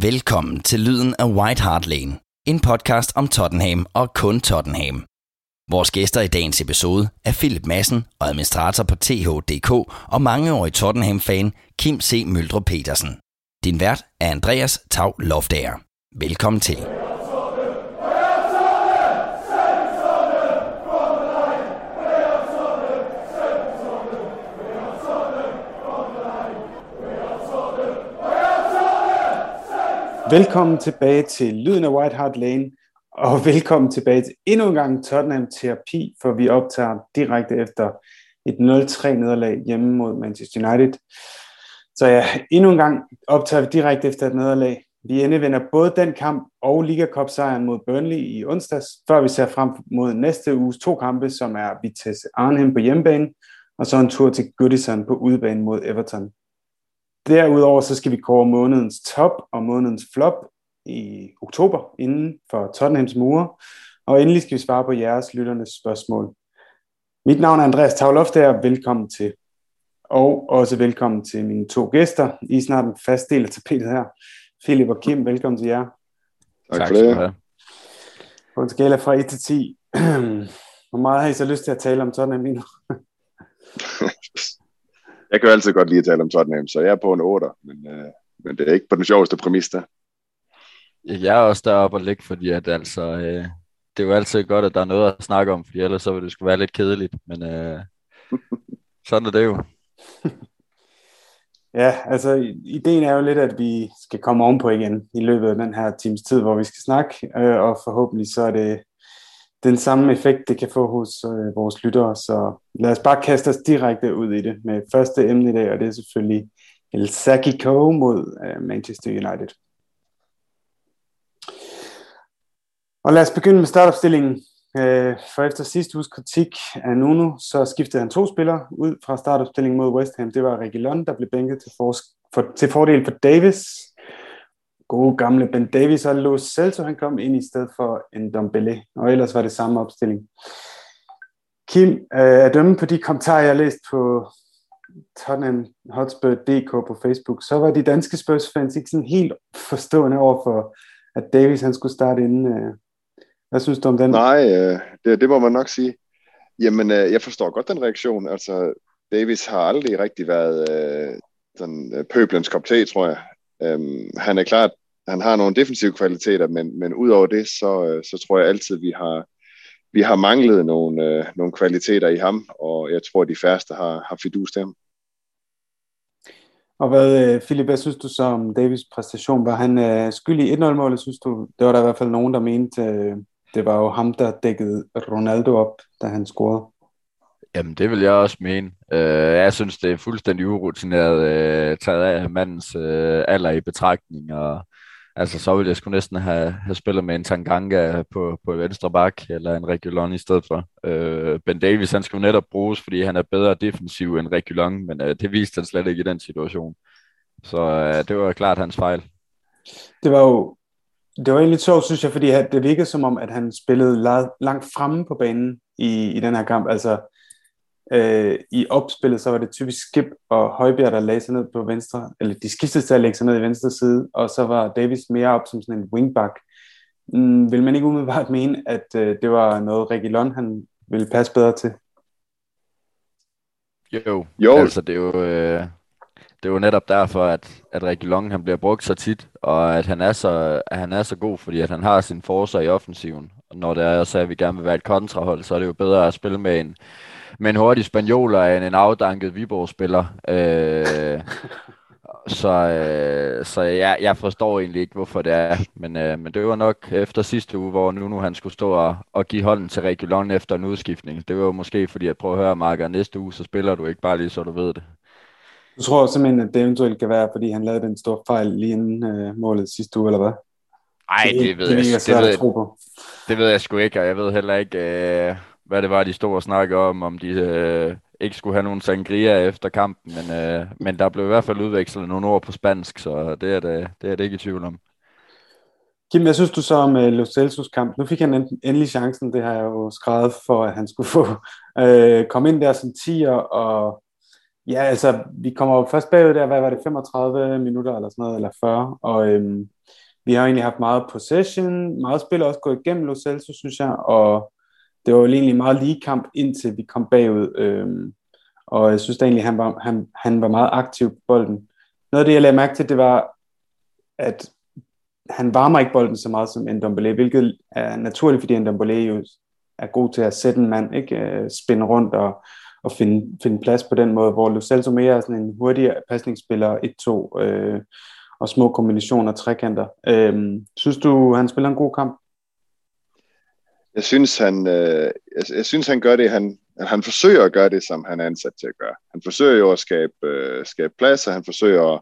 Velkommen til Lyden af White Hart Lane, en podcast om Tottenham og kun Tottenham. Vores gæster i dagens episode er Philip Madsen og administrator på THDK og mangeårig Tottenham-fan Kim C. Møldrup Petersen. Din vært er Andreas Tav Loftager. Velkommen til. Velkommen tilbage til Lyden af White Hart Lane, og velkommen tilbage til endnu en gang Tottenham Terapi, for vi optager direkte efter et 0-3 nederlag hjemme mod Manchester United. Så ja, endnu en gang optager vi direkte efter et nederlag. Vi endevender både den kamp og Liga Cup sejren mod Burnley i onsdags, før vi ser frem mod næste uges to kampe, som er Vitesse Arnhem på hjemmebane, og så en tur til Goodison på udebane mod Everton. Derudover så skal vi kåre månedens top og månedens flop i oktober inden for Tottenhams mure. Og endelig skal vi svare på jeres lytternes spørgsmål. Mit navn er Andreas Tavloftager. Velkommen til. Og også velkommen til mine to gæster. I er snart en fast del af tapetet her. Philip og Kim, velkommen til jer. Tak, for det. På en skala fra 1 til 10. Hvor meget har I så lyst til at tale om Tottenham lige nu? Jeg kan jo altid godt lide at tale om Tottenham, så jeg er på en 8, men, øh, men det er ikke på den sjoveste præmis der. Jeg er også deroppe og ligge, fordi at altså, øh, det er jo altid godt, at der er noget at snakke om, fordi ellers så vil det skulle være lidt kedeligt, men øh, sådan er det jo. Ja, altså ideen er jo lidt, at vi skal komme ovenpå igen i løbet af den her times tid, hvor vi skal snakke, øh, og forhåbentlig så er det den samme effekt, det kan få hos øh, vores lyttere. Så lad os bare kaste os direkte ud i det med første emne i dag, og det er selvfølgelig El Sakiko mod øh, Manchester United. Og lad os begynde med startopstillingen. Øh, for efter sidste uges kritik af Nuno, så skiftede han to spillere ud fra startopstillingen mod West Ham. Det var Regilon, der blev bænket til, for, for, til fordel for Davis. Gode gamle Ben Davis og Lo Celso, han kom ind i stedet for en Dombele. Og ellers var det samme opstilling. Kim, øh, at dømme på de kommentarer, jeg har læst på Tottenham Hotspur.dk på Facebook, så var de danske Spurs-fans ikke sådan helt forstående over for, at Davis han skulle starte inden. Øh. Hvad synes du om den? Nej, øh, det, det må man nok sige. Jamen, øh, jeg forstår godt den reaktion. Altså, Davis har aldrig rigtig været øh, sådan, øh, pøblens kop te, tror jeg. Øhm, han er klart, han har nogle defensive kvaliteter, men, men udover det, så, øh, så tror jeg altid, vi har, vi har manglet nogle, øh, nogle kvaliteter i ham, og jeg tror, de færreste har, har fidus til ham. Og hvad, øh, Philip, hvad synes du så om Davis præstation? Var han øh, skyldig i 1-0-målet, synes du? Det var der i hvert fald nogen, der mente, øh, det var jo ham, der dækkede Ronaldo op, da han scorede. Jamen, det vil jeg også mene. Øh, jeg synes, det er fuldstændig urutineret øh, taget af mandens øh, alder i betragtning, og altså, så ville jeg skulle næsten have, have spillet med en Tanganga på, på venstre bak, eller en Regulon i stedet for. Øh, ben Davis, han skulle netop bruges, fordi han er bedre defensiv end Regulon, men øh, det viste han slet ikke i den situation. Så øh, det var klart hans fejl. Det var jo det var egentlig sjovt, synes jeg, fordi det virkede som om, at han spillede langt fremme på banen i, i den her kamp. Altså, øh, i opspillet, så var det typisk Skip og Højbjerg, der lagde sig ned på venstre, eller de skiftede til at lægge sig ned i venstre side, og så var Davis mere op som sådan en wingback. Mm, vil man ikke umiddelbart mene, at øh, det var noget Reguilon, han ville passe bedre til? Jo, Jo. altså det er jo, øh, det er jo netop derfor, at, at Reguilon han bliver brugt så tit, og at han er så, at han er så god, fordi at han har sin forser i offensiven. Og når det er så, at vi gerne vil være et kontrahold, så er det jo bedre at spille med en, med en hurtig spanioler end en afdanket Viborg-spiller. Øh, så øh, så jeg, jeg forstår egentlig ikke, hvorfor det er. Men, øh, men det var nok efter sidste uge, hvor nu, nu han skulle stå og, og give hånden til Reguilon efter en udskiftning. Det var jo måske fordi, at prøve at høre, Marker, næste uge, så spiller du ikke bare lige, så du ved det. Du tror simpelthen, at det eventuelt kan være, fordi han lavede den store fejl lige inden øh, målet sidste uge, eller hvad? Nej, det, det, ved det, jeg, det, ved, det ved jeg sgu ikke, og jeg ved heller ikke, øh, hvad det var, de stod og snakkede om, om de øh, ikke skulle have nogen sangria efter kampen, men, øh, men der blev i hvert fald udvekslet nogle ord på spansk, så det er det, det, er det ikke i tvivl om. Kim, hvad synes du så om øh, uh, Lo Celso's kamp? Nu fik han endelig chancen, det har jeg jo skrevet for, at han skulle få uh, komme ind der som 10'er, og ja, altså, vi kommer jo først bagud der, hvad var det, 35 minutter eller sådan noget, eller 40, og øhm, vi har egentlig haft meget possession, meget spil også gået igennem Lo Celso, synes jeg, og det var jo egentlig meget lige kamp, indtil vi kom bagud, Øh, og jeg synes da egentlig, han var, han, han var meget aktiv på bolden. Noget af det, jeg lagde mærke til, det var, at han varmer ikke bolden så meget som Ndombele, hvilket er naturligt, fordi Ndombele jo er god til at sætte en mand, ikke? Øh, spinde rundt og, og finde, finde plads på den måde, hvor Lo Celso mere er sådan en hurtig pasningsspiller, 1-2 øh, og små kombinationer, trekanter. Øh, synes du, han spiller en god kamp? Jeg synes, han, øh, jeg, jeg synes, han gør det, han, han forsøger at gøre det, som han er ansat til at gøre. Han forsøger jo at skabe, øh, skabe plads, og han forsøger at,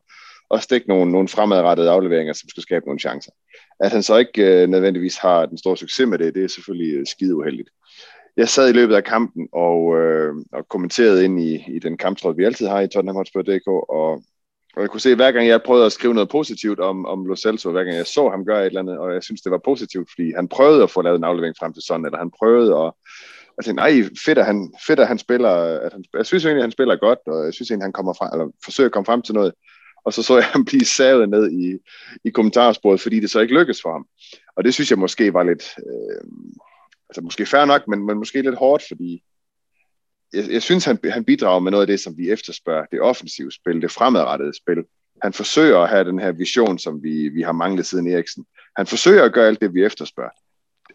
at stikke nogle, nogle fremadrettede afleveringer, som skal skabe nogle chancer. At han så ikke øh, nødvendigvis har den store succes med det, det er selvfølgelig øh, skide uheldigt. Jeg sad i løbet af kampen og, øh, og kommenterede ind i, i den kamptråd, vi altid har i Tottenham Hotspur.dk, og og jeg kunne se, hver gang jeg prøvede at skrive noget positivt om, om Lo Celso, hver gang jeg så ham gøre et eller andet, og jeg synes, det var positivt, fordi han prøvede at få lavet en aflevering frem til sådan, eller han prøvede at, jeg tænkte, nej, fedt at han, fedt, at han spiller, at han, jeg synes egentlig, at han spiller godt, og jeg synes egentlig, han kommer frem, eller forsøger at komme frem til noget, og så så jeg ham blive savet ned i, i kommentarsporet, fordi det så ikke lykkedes for ham. Og det synes jeg måske var lidt, øh, altså måske fair nok, men, men måske lidt hårdt, fordi jeg, jeg synes, han, han bidrager med noget af det, som vi efterspørger, det offensive spil, det fremadrettede spil. Han forsøger at have den her vision, som vi, vi har manglet siden Eriksen. Han forsøger at gøre alt det, vi efterspørger.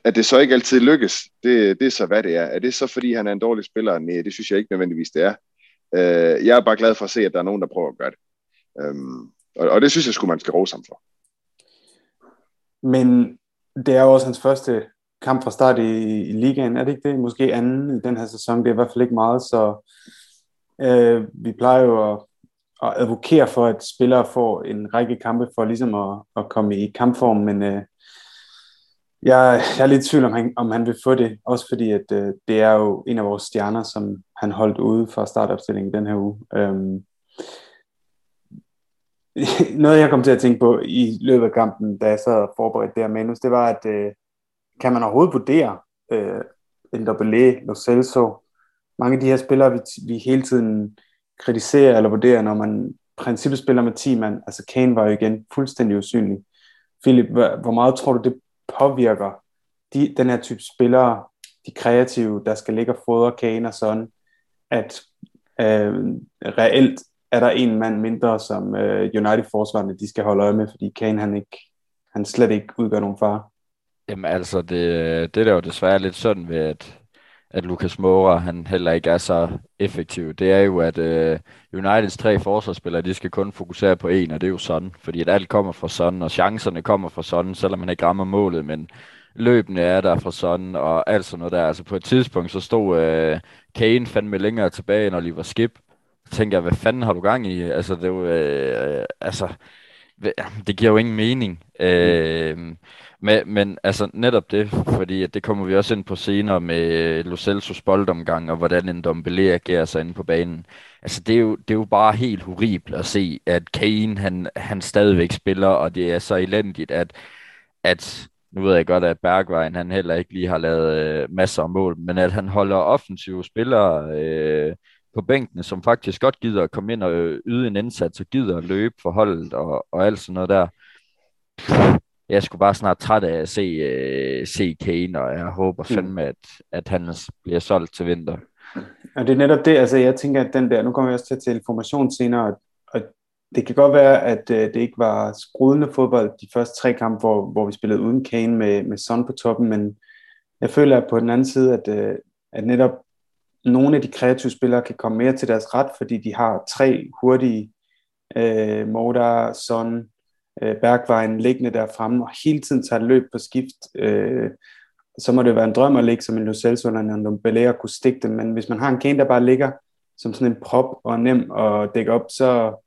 At det så ikke altid lykkes, det, det er så, hvad det er. Er det så, fordi han er en dårlig spiller? Nej, det synes jeg ikke nødvendigvis, det er. Øh, jeg er bare glad for at se, at der er nogen, der prøver at gøre det. Øhm, og, og det synes jeg skulle man skal rose ham for. Men det er jo også hans første kamp fra start i, i ligaen, er det ikke det? Måske anden i den her sæson, det er i hvert fald ikke meget, så øh, vi plejer jo at, at advokere for, at spillere får en række kampe for ligesom at, at komme i kampform, men øh, jeg, jeg er lidt i tvivl om han, om han vil få det, også fordi at øh, det er jo en af vores stjerner, som han holdt ude fra startopstillingen den her uge. Øhm, noget jeg kom til at tænke på i løbet af kampen, da jeg sad og forberedte det her manus, det var, at øh, kan man overhovedet vurdere øh, Ndombele, Lo Celso, mange af de her spillere, vi, vi hele tiden kritiserer eller vurderer, når man princippet spiller med 10 mand, altså Kane var jo igen fuldstændig usynlig. Philip, hvor meget tror du, det påvirker de, den her type spillere, de kreative, der skal ligge og fodre Kane og sådan, at øh, reelt er der en mand mindre, som øh, United-forsvarerne de skal holde øje med, fordi Kane han, ikke, han slet ikke udgør nogen fare. Jamen altså, det, det der jo desværre lidt sådan ved, at, at Lukas Moura, han heller ikke er så effektiv, det er jo, at uh, Uniteds tre forsvarsspillere, de skal kun fokusere på en, og det er jo sådan, fordi at alt kommer fra sådan, og chancerne kommer fra sådan, selvom man ikke rammer målet, men løbende er der fra sådan, og alt sådan noget der. Altså på et tidspunkt, så stod uh, Kane fandme længere tilbage, når de var skip. Så tænkte jeg, hvad fanden har du gang i? Altså, det var, uh, altså, det giver jo ingen mening. Mm. Men, men altså netop det, fordi at det kommer vi også ind på senere med Lo Celso's boldomgang, og hvordan en Dombele agerer sig inde på banen. Altså det er, jo, det er jo bare helt horribelt at se, at Kane han, han stadigvæk spiller, og det er så elendigt, at, at nu ved jeg godt, at Bergvejen han heller ikke lige har lavet øh, masser af mål, men at han holder offensive spillere øh, på bænkene, som faktisk godt gider at komme ind og yde en indsats, og gider at løbe for holdet og, og alt sådan noget der jeg skulle bare snart træt af at se, uh, se Kane, og jeg håber mm. fandme, at, at han bliver solgt til vinter. Og det er netop det, altså jeg tænker, at den der, nu kommer vi også til til information senere, og det kan godt være, at uh, det ikke var sprudende fodbold de første tre kampe, hvor, hvor vi spillede uden Kane med, med Son på toppen, men jeg føler på den anden side, at, uh, at netop nogle af de kreative spillere kan komme mere til deres ret, fordi de har tre hurtige uh, Moda, Son, øh, Bergvejen liggende der fremme og hele tiden tager løb på skift, øh, så må det være en drøm at ligge som en Lo Celso eller en og kunne stikke dem, men hvis man har en Kane, der bare ligger som sådan en prop og nem at dække op, så,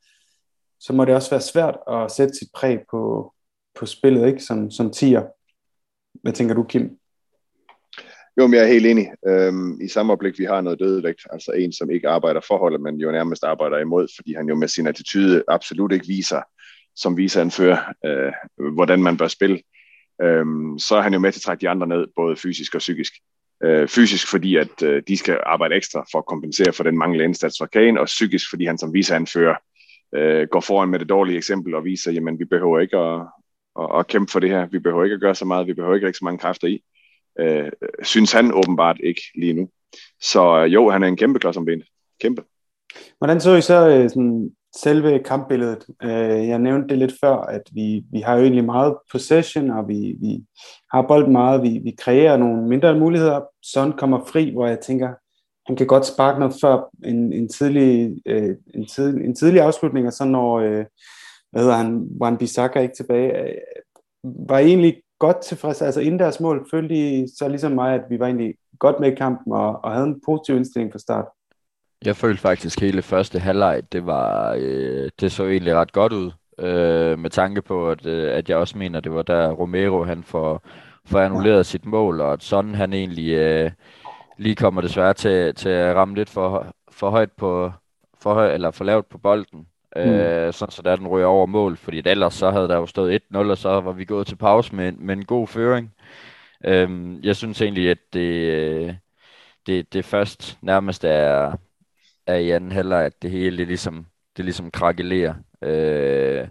så må det også være svært at sætte sit præg på, på spillet, ikke? Som, som tier. Hvad tænker du, Kim? Jo, men jeg er helt enig. Øhm, I samme øjeblik, vi har noget dødvægt, altså en, som ikke arbejder forholdet, men jo nærmest arbejder imod, fordi han jo med sin attitude absolut ikke viser, som viser anfører, øh, hvordan man bør spille. øh, så er han jo med til at trække de andre ned, både fysisk og psykisk. Øh, fysisk, fordi at øh, de skal arbejde ekstra for at kompensere for den manglende indsats fra Kane, og psykisk, fordi han som viseanfører øh, går foran med det dårlige eksempel og viser, jamen vi behøver ikke at, at, at kæmpe for det her, vi behøver ikke at gøre så meget, vi behøver ikke rigtig så mange kræfter i. Øh, synes han åbenbart ikke lige nu. Så øh, jo, han er en kæmpe klods om benet. Kæmpe. Hvordan så I så øh, sådan, selve kampbilledet? Øh, jeg nævnte det lidt før, at vi, vi har jo egentlig meget possession, og vi, vi har bolden meget, vi, vi kreerer nogle mindre muligheder. Sådan kommer fri, hvor jeg tænker, han kan godt sparke noget før en, en, tidlig, øh, en, tid, en tidlig afslutning, og så når, øh, hvad hedder han, Wan Bissaka ikke tilbage, øh, var egentlig godt tilfreds, altså inden deres mål, følte de så ligesom mig, at vi var egentlig godt med i kampen, og, og havde en positiv indstilling fra start. Jeg følte faktisk hele første halvleg, det var øh, det så egentlig ret godt ud. Øh, med tanke på, at, øh, at jeg også mener, det var der Romero han får, får annulleret sit mål, og at sådan han egentlig øh, lige kommer desværre til, til at ramme lidt for, for højt på, for, høj, eller for lavt på bolden. Mm. Øh, sådan så der den ryger over mål, fordi ellers så havde der jo stået 1-0, og så var vi gået til pause med, med en god føring. Øh, jeg synes egentlig, at det, det, det først nærmest er, er i anden halvleg, at det hele det ligesom, det ligesom krakelerer. Øh,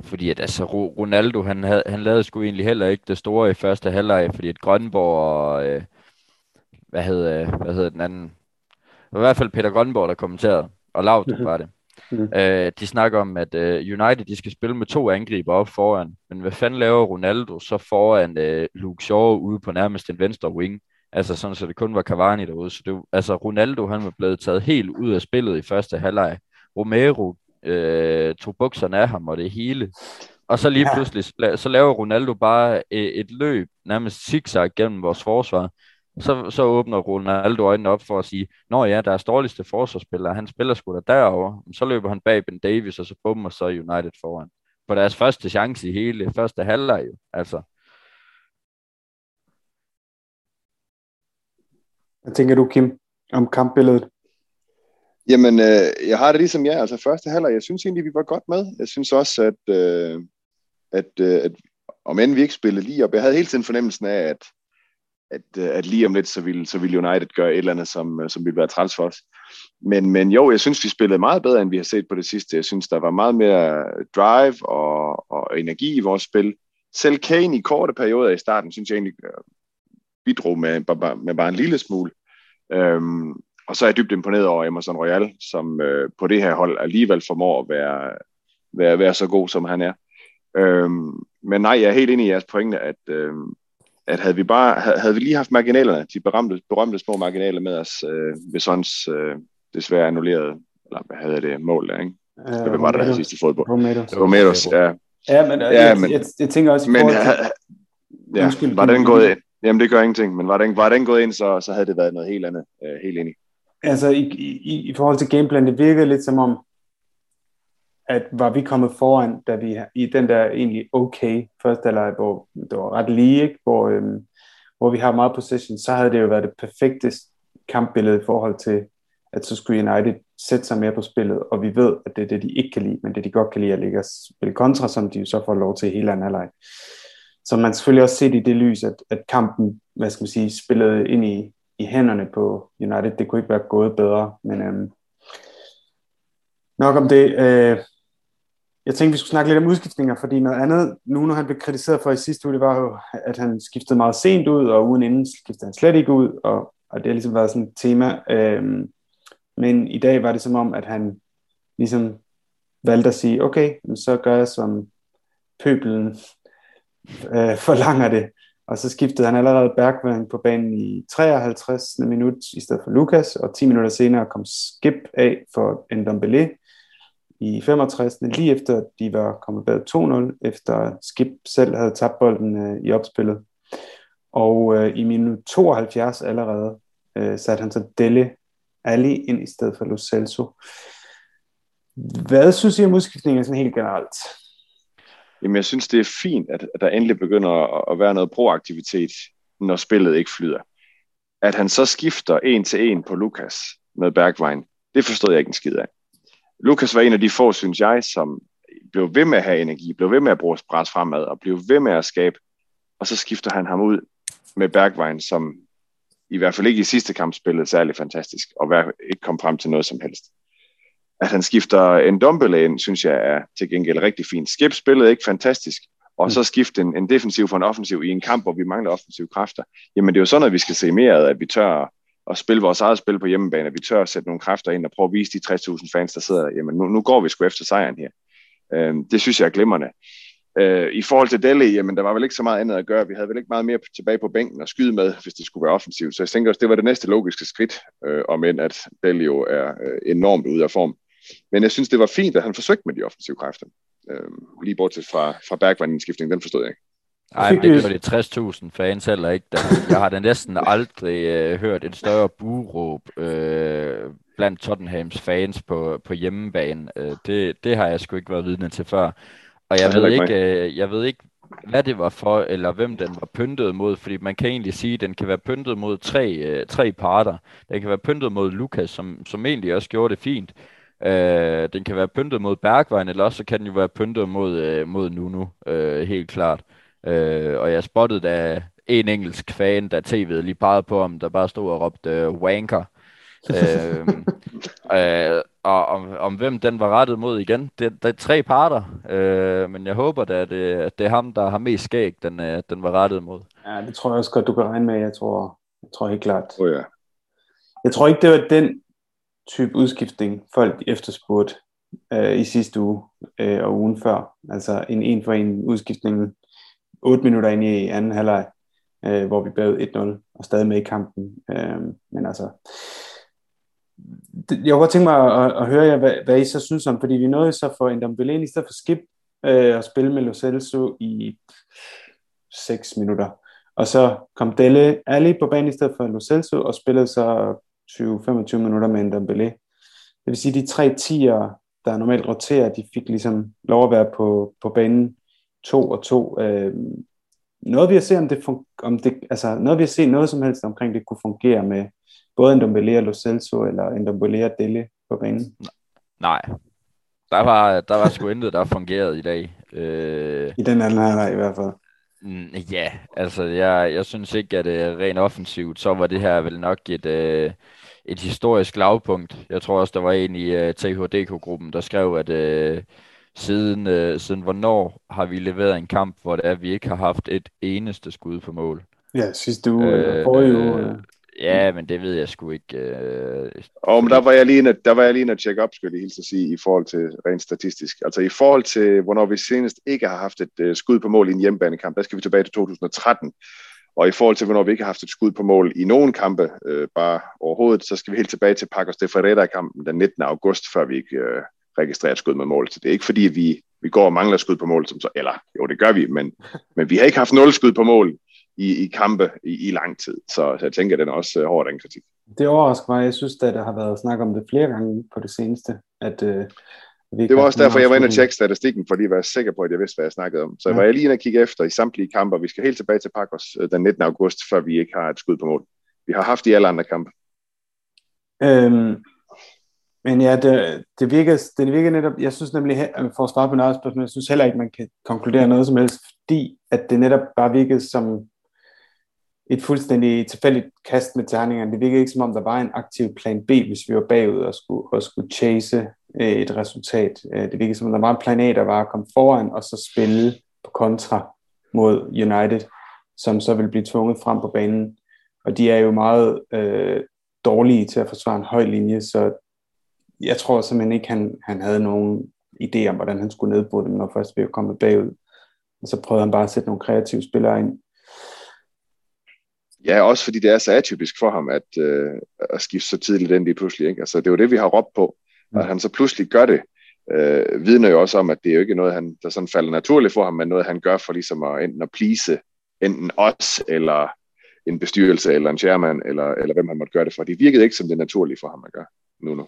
fordi at altså, Ronaldo, han, havde, han lavede sgu egentlig heller ikke det store i første halvleg, fordi at Grønborg og, øh, hvad hed, hvad hed den anden, det var i hvert fald Peter Grønborg, der kommenterede, og Laudrup mm-hmm. var det. Mm. Øh, de snakker om, at øh, United de skal spille med to angriber op foran. Men hvad fanden laver Ronaldo så foran øh, Luke Shaw ude på nærmest den venstre wing? Altså sådan, så det kun var Cavani derude. Så det, altså Ronaldo, han var blevet taget helt ud af spillet i første halvleg. Romero øh, tog bukserne af ham og det hele. Og så lige ja. pludselig, så laver Ronaldo bare et, et løb, nærmest zigzag gennem vores forsvar. Så, så åbner Ronaldo øjnene op for at sige, Nå ja, deres dårligste forsvarsspiller, han spiller sgu da derovre. Så løber han bag Ben Davis, og så bummer så United foran. På deres første chance i hele første halvleg. Altså. Hvad tænker du, Kim, om kampbilledet? Jamen, øh, jeg har det ligesom jer. Altså første halvleg, jeg synes egentlig, vi var godt med. Jeg synes også, at, øh, at, øh, at om end vi ikke spillede lige op, jeg havde hele tiden fornemmelsen af, at at, øh, at lige om lidt, så ville, så ville United gøre et eller andet, som, øh, som ville være træls for os. Men, men jo, jeg synes, vi spillede meget bedre, end vi har set på det sidste. Jeg synes, der var meget mere drive og, og energi i vores spil. Selv Kane i korte perioder i starten, synes jeg egentlig øh, bidrog med, med bare en lille smule. Øhm, og så er jeg dybt imponeret over Emerson Royal, som øh, på det her hold alligevel formår at være, være, være så god, som han er. Øhm, men nej, jeg er helt enig i jeres pointe, at, øh, at havde vi bare havde vi lige haft marginalerne, de berømte, berømte små marginaler med os, øh, ved Sons øh, desværre annullerede, eller hvad havde det, mål der, ikke? Uh, Hvem var det der sidste fodbold? Romeros. Romeros, ja. Ja, men, ja, jeg, men jeg, jeg, tænker også men, til... Ja, Undskyld, var den gået ind? Jamen, det gør ingenting, men var den, var den gået ind, så, så havde det været noget helt andet, øh, helt enig. Altså, i, i, i forhold til gameplan, det virkede lidt som om, at var vi kommet foran, da vi i den der egentlig okay første halvleg, hvor det var ret lige, ikke? Hvor, øhm, hvor vi har meget possession, så havde det jo været det perfekte kampbillede i forhold til, at så skulle United sætte sig mere på spillet, og vi ved, at det er det, de ikke kan lide, men det de godt kan lide at ligge og spille kontra, som de jo så får lov til hele anden halvleg som man selvfølgelig også set i det lys, at, at kampen, hvad skal man sige, spillede ind i, i hænderne på United. Det kunne ikke være gået bedre, men øhm, nok om det. Øh, jeg tænkte, vi skulle snakke lidt om udskiftninger, fordi noget andet, nu når han blev kritiseret for i sidste uge, det var jo, at han skiftede meget sent ud, og ugen inden skiftede han slet ikke ud, og, og det har ligesom været sådan et tema. Øhm, men i dag var det som om, at han ligesom valgte at sige, okay, så gør jeg som pøbelen øh, forlanger det. Og så skiftede han allerede Bergvang på banen i 53. minut i stedet for Lukas, og 10 minutter senere kom Skip af for Ndombele, i 65. lige efter de var kommet bag 2-0, efter Skip selv havde tabt bolden øh, i opspillet. Og øh, i minut 72 allerede øh, satte han så Delle Ali ind i stedet for Lo Celso. Hvad synes I om udskiftningen sådan helt generelt? Jamen, jeg synes, det er fint, at, at der endelig begynder at, at være noget proaktivitet, når spillet ikke flyder. At han så skifter en til en på Lukas med Bergwijn, det forstod jeg ikke en skid af. Lukas var en af de få, synes jeg, som blev ved med at have energi, blev ved med at bruge pres fremad, og blev ved med at skabe, og så skifter han ham ud med Bergwijn, som i hvert fald ikke i sidste kamp spillede særlig fantastisk, og ikke kom frem til noget som helst. At han skifter en Dumbele ind, synes jeg er til gengæld rigtig fint. Skip spillede ikke fantastisk, og så skifte en, en defensiv for en offensiv i en kamp, hvor vi mangler offensive kræfter. Jamen det er jo sådan, at vi skal se mere af, at vi tør at spille vores eget spil på hjemmebane, at vi tør at sætte nogle kræfter ind og prøve at vise de 60.000 fans, der sidder, jamen nu, nu går vi sgu efter sejren her. Øh, det synes jeg er glimrende. Øh, I forhold til Delhi, jamen der var vel ikke så meget andet at gøre. Vi havde vel ikke meget mere tilbage på bænken at skyde med, hvis det skulle være offensivt. Så jeg tænker også, det var det næste logiske skridt, øh, om end at Delhi jo er øh, enormt ude af form. Men jeg synes, det var fint, at han forsøgte med de offensive kræfter. Øh, lige bortset fra, fra Bergvand-indskiftning, den forstod jeg ikke. Nej, men det gjorde de 60.000 fans heller ikke. Der. Jeg har da næsten aldrig øh, hørt et større buråb øh, blandt Tottenhams fans på, på hjemmebane. Øh, det, det har jeg sgu ikke været vidne til før. Og jeg ved, ikke, øh, jeg ved ikke, hvad det var for, eller hvem den var pyntet mod, fordi man kan egentlig sige, at den kan være pyntet mod tre, øh, tre parter. Den kan være pyntet mod Lukas, som, som egentlig også gjorde det fint. Øh, den kan være pyntet mod Bergvejen, eller også så kan den jo være pyntet mod, øh, mod Nuno, øh, helt klart. Øh, og jeg spottede da en engelsk fan, der tv'et lige pegede på om der bare stod og råbte øh, wanker. øh, øh, og om, om hvem den var rettet mod igen. Det, det er tre parter, øh, men jeg håber da, at det, at det er ham, der har mest skæg, den, øh, den var rettet mod. Ja, det tror jeg også godt, du kan regne med. Jeg tror, jeg tror helt klart. Oh, ja. Jeg tror ikke, det var den type udskiftning, folk efterspurgte øh, i sidste uge øh, og ugen før. Altså en en for en udskiftning 8 minutter ind i anden halvleg, øh, hvor vi bagud 1-0 og stadig med i kampen. Øh, men altså, det, jeg kunne tænke mig at, at høre jer, hvad, hvad I så synes om, fordi vi nåede så for en Belén i stedet for Skip øh, at spille med Lo Celso i 6 minutter. Og så kom Delle Ali på banen i stedet for Lo Celso og spillede så 20-25 minutter med en Dembélé. Det vil sige, de tre tiger, der normalt roterer, de fik ligesom lov at være på, på banen to og to. Øh, noget vi har set om det, om det, altså noget vi har set noget som helst omkring det kunne fungere med både en Ndombele og Lo Celso, eller en Ndombele og Dele på banen? Nej. Der var, der var sgu intet, der fungerede i dag. Øh, I den anden her i hvert fald. Mm, ja, altså jeg, jeg synes ikke, at uh, rent offensivt, så var det her vel nok et, uh, et historisk lavpunkt. Jeg tror også, der var en i uh, øh, THDK-gruppen, der skrev, at uh, siden, uh, siden hvornår har vi leveret en kamp, hvor det er, at vi ikke har haft et eneste skud på mål. Ja, sidste uge, øh, forrige uge. Ja, men det ved jeg sgu ikke. Øh, og men der var jeg lige inde, der var jeg lige inde at tjekke op, skulle jeg helt sige, i forhold til rent statistisk. Altså i forhold til, hvornår vi senest ikke har haft et uh, skud på mål i en hjemmebanekamp, der skal vi tilbage til 2013. Og i forhold til, hvornår vi ikke har haft et skud på mål i nogen kampe, øh, bare overhovedet, så skal vi helt tilbage til Packers de Ferreira-kampen den 19. august, før vi ikke øh, registrerer et skud med mål. Så det er ikke fordi, vi, vi går og mangler skud på mål, som så, eller jo, det gør vi, men, men vi har ikke haft nul skud på mål i, i kampe i, i lang tid. Så, så jeg tænker, den er også uh, hård, den kritik. Det overrasker mig. Jeg synes, at der har været snak om det flere gange på det seneste. At, uh, vi det var også derfor, jeg var inde og tjekke statistikken, fordi jeg var sikker på, at jeg vidste, hvad jeg snakkede om. Så jeg var jeg lige inde og kigge efter i samtlige kampe. Vi skal helt tilbage til Packers uh, den 19. august, før vi ikke har et skud på mål. Vi har haft i alle andre kampe. Øhm, men ja, det, det, virker, det virker netop, jeg synes nemlig, for at svare på noget spørgsmål, jeg synes heller ikke, man kan konkludere noget som helst, fordi at det netop bare virkede som et fuldstændig tilfældigt kast med terningerne. Det virkede ikke som om, der var en aktiv plan B, hvis vi var bagud og skulle, og skulle chase øh, et resultat. Øh, det virkede som om, der var en plan A, der var at komme foran og så spille på kontra mod United, som så vil blive tvunget frem på banen. Og de er jo meget øh, dårlige til at forsvare en høj linje, så jeg tror simpelthen ikke, han, han havde nogen idé om, hvordan han skulle nedbryde dem, når først vi var kommet bagud. Og så prøvede han bare at sætte nogle kreative spillere ind, Ja, også fordi det er så atypisk for ham, at, øh, at skifte så tidligt ind lige pludselig. Ikke? Altså, det er jo det, vi har råbt på. Mm. At han så pludselig gør det, øh, vidner jo også om, at det er jo ikke noget, han, der sådan falder naturligt for ham, men noget, han gør for ligesom at enten at plise enten os, eller, en bestyrelse eller en chairman, eller, eller hvem han måtte gøre det for. Det virkede ikke som det naturlige for ham at gøre nu nu.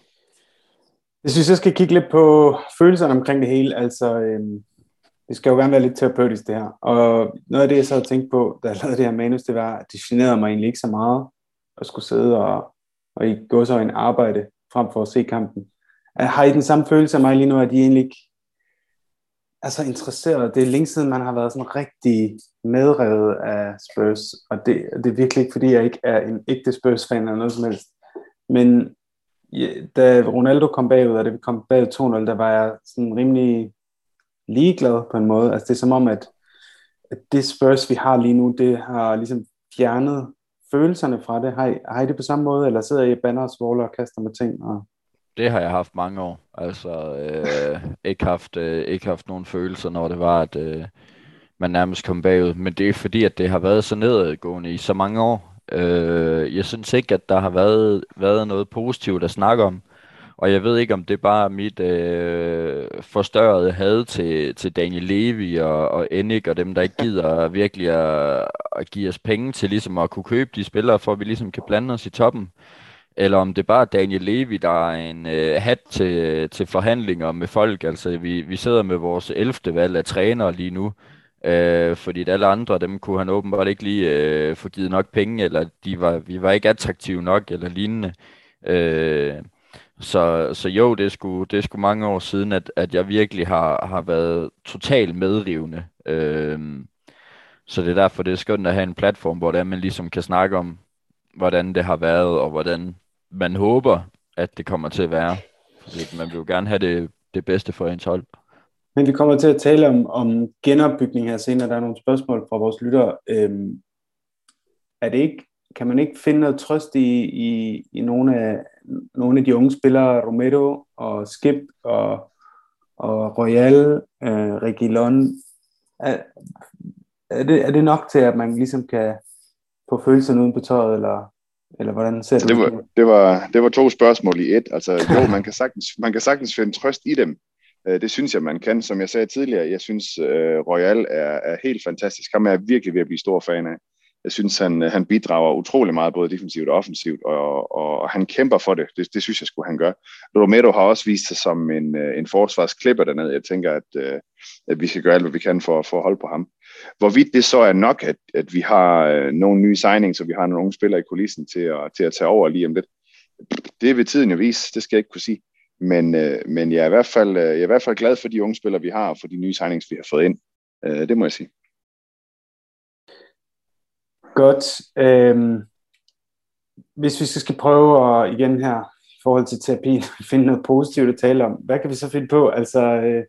Jeg synes, jeg skal kigge lidt på følelserne omkring det hele. Altså, øhm, det skal jo gerne være lidt terapeutisk det her. Og noget af det, jeg så havde tænkt på, da jeg lavede det her manus, det var, at det generede mig egentlig ikke så meget at skulle sidde og, og i gå så en arbejde frem for at se kampen. Har I den samme følelse af mig lige nu, at I egentlig ikke er så interesseret? Det er længe siden, man har været sådan rigtig medrevet af Spurs, og det, det er virkelig ikke, fordi jeg ikke er en ægte Spurs-fan eller noget som helst. Men ja, da Ronaldo kom bagud, og det vi kom bagud 2-0, der var jeg sådan rimelig ligeglad på en måde. Altså det er som om, at, at det Spurs, vi har lige nu, det har ligesom fjernet følelserne fra det. Har I, har I det på samme måde, eller sidder I i banner og svogler og kaster med ting? Og... Det har jeg haft mange år. Altså øh, ikke, haft, øh, ikke haft nogen følelser, når det var, at øh, man nærmest kom bagud. Men det er fordi, at det har været så nedadgående i så mange år. Øh, jeg synes ikke, at der har været, været noget positivt at snakke om. Og jeg ved ikke, om det bare er mit øh, forstørrede had til, til Daniel Levy og, og Enik og dem, der ikke gider virkelig at, at give os penge til ligesom at kunne købe de spillere, for at vi ligesom kan blande os i toppen. Eller om det bare er Daniel Levy, der er en øh, hat til, til forhandlinger med folk. Altså, vi, vi sidder med vores 11. valg af trænere lige nu, øh, fordi alle andre, dem kunne han åbenbart ikke lige øh, få givet nok penge, eller de var, vi var ikke attraktive nok, eller lignende. Øh, så, så jo, det er, sgu, det er sgu mange år siden, at, at jeg virkelig har, har været totalt medrivende. Øhm, så det er derfor, det er skønt at have en platform, hvor man ligesom kan snakke om, hvordan det har været, og hvordan man håber, at det kommer til at være. Fordi man vil jo gerne have det, det bedste for ens hold. Men vi kommer til at tale om, om genopbygning her senere. Der er nogle spørgsmål fra vores lyttere. Øhm, er det ikke kan man ikke finde noget trøst i, i, i nogle, af, nogle af de unge spillere, Romero og Skip og, og Royal, øh, Reguilon? Er, er, det, er det nok til, at man ligesom kan få følelserne uden på tøjet, eller, eller hvordan ser det, det var, det var Det var to spørgsmål i et. Altså, jo, man kan, sagtens, man kan sagtens finde trøst i dem. Øh, det synes jeg, man kan. Som jeg sagde tidligere, jeg synes, uh, Royal er, er helt fantastisk. Ham er jeg virkelig ved at blive stor fan af. Jeg synes, han, øh, han bidrager utrolig meget, både defensivt og offensivt, og, og, og han kæmper for det. det. Det synes jeg skulle han gør. Romero har også vist sig som en, øh, en forsvarsklipper dernede. Jeg tænker, at, øh, at vi skal gøre alt, hvad vi kan for, for at holde på ham. Hvorvidt det så er nok, at, at vi har nogle nye signings, og vi har nogle unge spillere i kulissen til at, til at tage over lige om lidt, det vil tiden jo vise. Det skal jeg ikke kunne sige. Men, men jeg, er i hvert fald, jeg er i hvert fald glad for de unge spillere, vi har, og for de nye signings, vi har fået ind. Det må jeg sige. Godt. Øhm, hvis vi skal prøve at igen her i forhold til terapi, finde noget positivt at tale om, hvad kan vi så finde på? Altså, øh,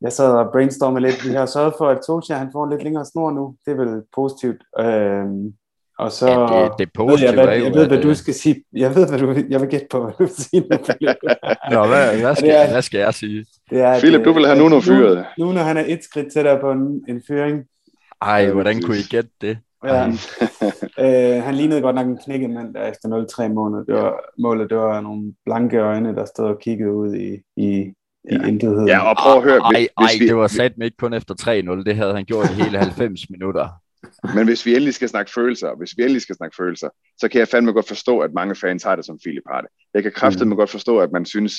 jeg sad og brainstormede lidt. Vi har sørget for, at Tosha han får en lidt længere snor nu. Det er vel positivt. Øhm, og så ja, det, det positive ved jeg, hvad, jeg ved, hvad du øh, skal sige. Jeg ved, hvad du, jeg vil gætte på, hvad du vil sige. Nå, hvad, hvad, skal, det er- hvad skal jeg sige? Det er, Philip, du vil have øh, Nuno fyret. Nu, nu når han er et skridt tættere på en, en fyring, Ej, hvordan kunne I gætte det? Ja. øh, han lignede godt nok en knækket mand der efter 0-3 måneder. Det var, målet, det var nogle blanke øjne, der stod og kiggede ud i, i, i Ja. intetheden. Ja, og prøv at høre. Ej, Hvis, ej, hvis vi, det var sat ikke kun efter 3-0. Det havde han gjort i hele 90 minutter. Men hvis vi endelig skal snakke følelser, hvis vi endelig skal snakke følelser, så kan jeg fandme godt forstå, at mange fans har det som Philip har det. Jeg kan kraftedeme mm. godt forstå, at man synes,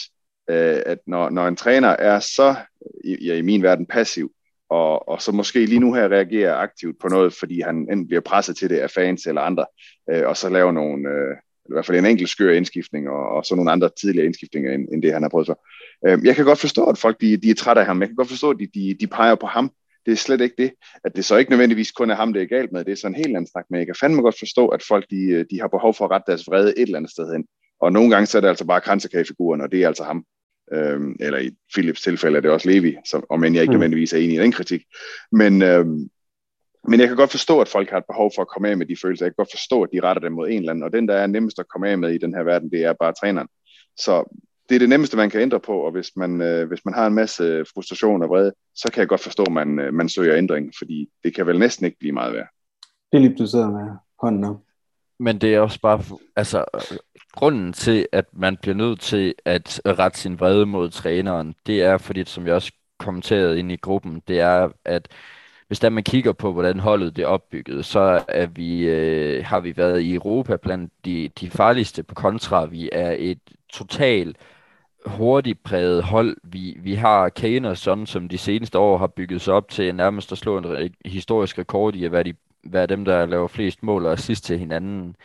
øh, at når, når en træner er så, i, ja, i min verden, passiv, og, og så måske lige nu her reagerer aktivt på noget, fordi han enten bliver presset til det af fans eller andre, øh, og så laver nogle, øh, i hvert fald en enkelt skør indskiftning, og, og så nogle andre tidligere indskiftninger, end, end det han har prøvet for. Øh, jeg kan godt forstå, at folk de, de er trætte af ham. Jeg kan godt forstå, at de, de, de peger på ham. Det er slet ikke det. At det så ikke nødvendigvis kun er ham, det er galt med. Det er sådan en helt anden snak. Men jeg kan fandme godt forstå, at folk de, øh, de har behov for at rette deres vrede et eller andet sted hen. Og nogle gange så er det altså bare kransekagefiguren, og det er altså ham. Øhm, eller i Philips tilfælde er det også Levi, som, om end jeg ikke Mm. nødvendigvis er enig i den kritik. Men, øhm, men jeg kan godt forstå, at folk har et behov for at komme af med de følelser. Jeg kan godt forstå, at de retter dem mod en eller anden. Og den, der er nemmest at komme af med i den her verden, det er bare træneren. Så det er det nemmeste, man kan ændre på, og hvis man, øh, hvis man har en masse frustration og vrede, så kan jeg godt forstå, at man, øh, man søger ændring, fordi det kan vel næsten ikke blive meget værd. Philip, du sidder med hånden op. Men det er også bare, altså, grunden til, at man bliver nødt til at rette sin vrede mod træneren, det er fordi, som jeg også kommenterede ind i gruppen, det er, at hvis der man kigger på, hvordan holdet det er opbygget, så er vi, øh, har vi været i Europa blandt de, de farligste på kontra. Vi er et totalt hurtigt præget hold. Vi, vi har Kane og Son, som de seneste år har bygget sig op til nærmest at slå en historisk rekord i at være, de, være dem, der laver flest mål og assist til hinanden.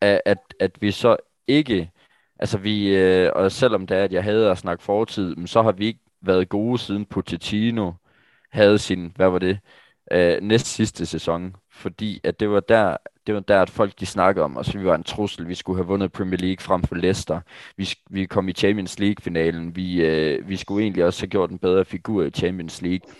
At, at, vi så ikke, altså vi, øh, og selvom det er, at jeg havde at snakke fortid, så har vi ikke været gode siden Pochettino havde sin, hvad var det, øh, næst sidste sæson, fordi at det var der, det var der, at folk de snakkede om os. Vi var en trussel. Vi skulle have vundet Premier League frem for Leicester. Vi, vi kom i Champions League-finalen. Vi, øh, vi skulle egentlig også have gjort en bedre figur i Champions League.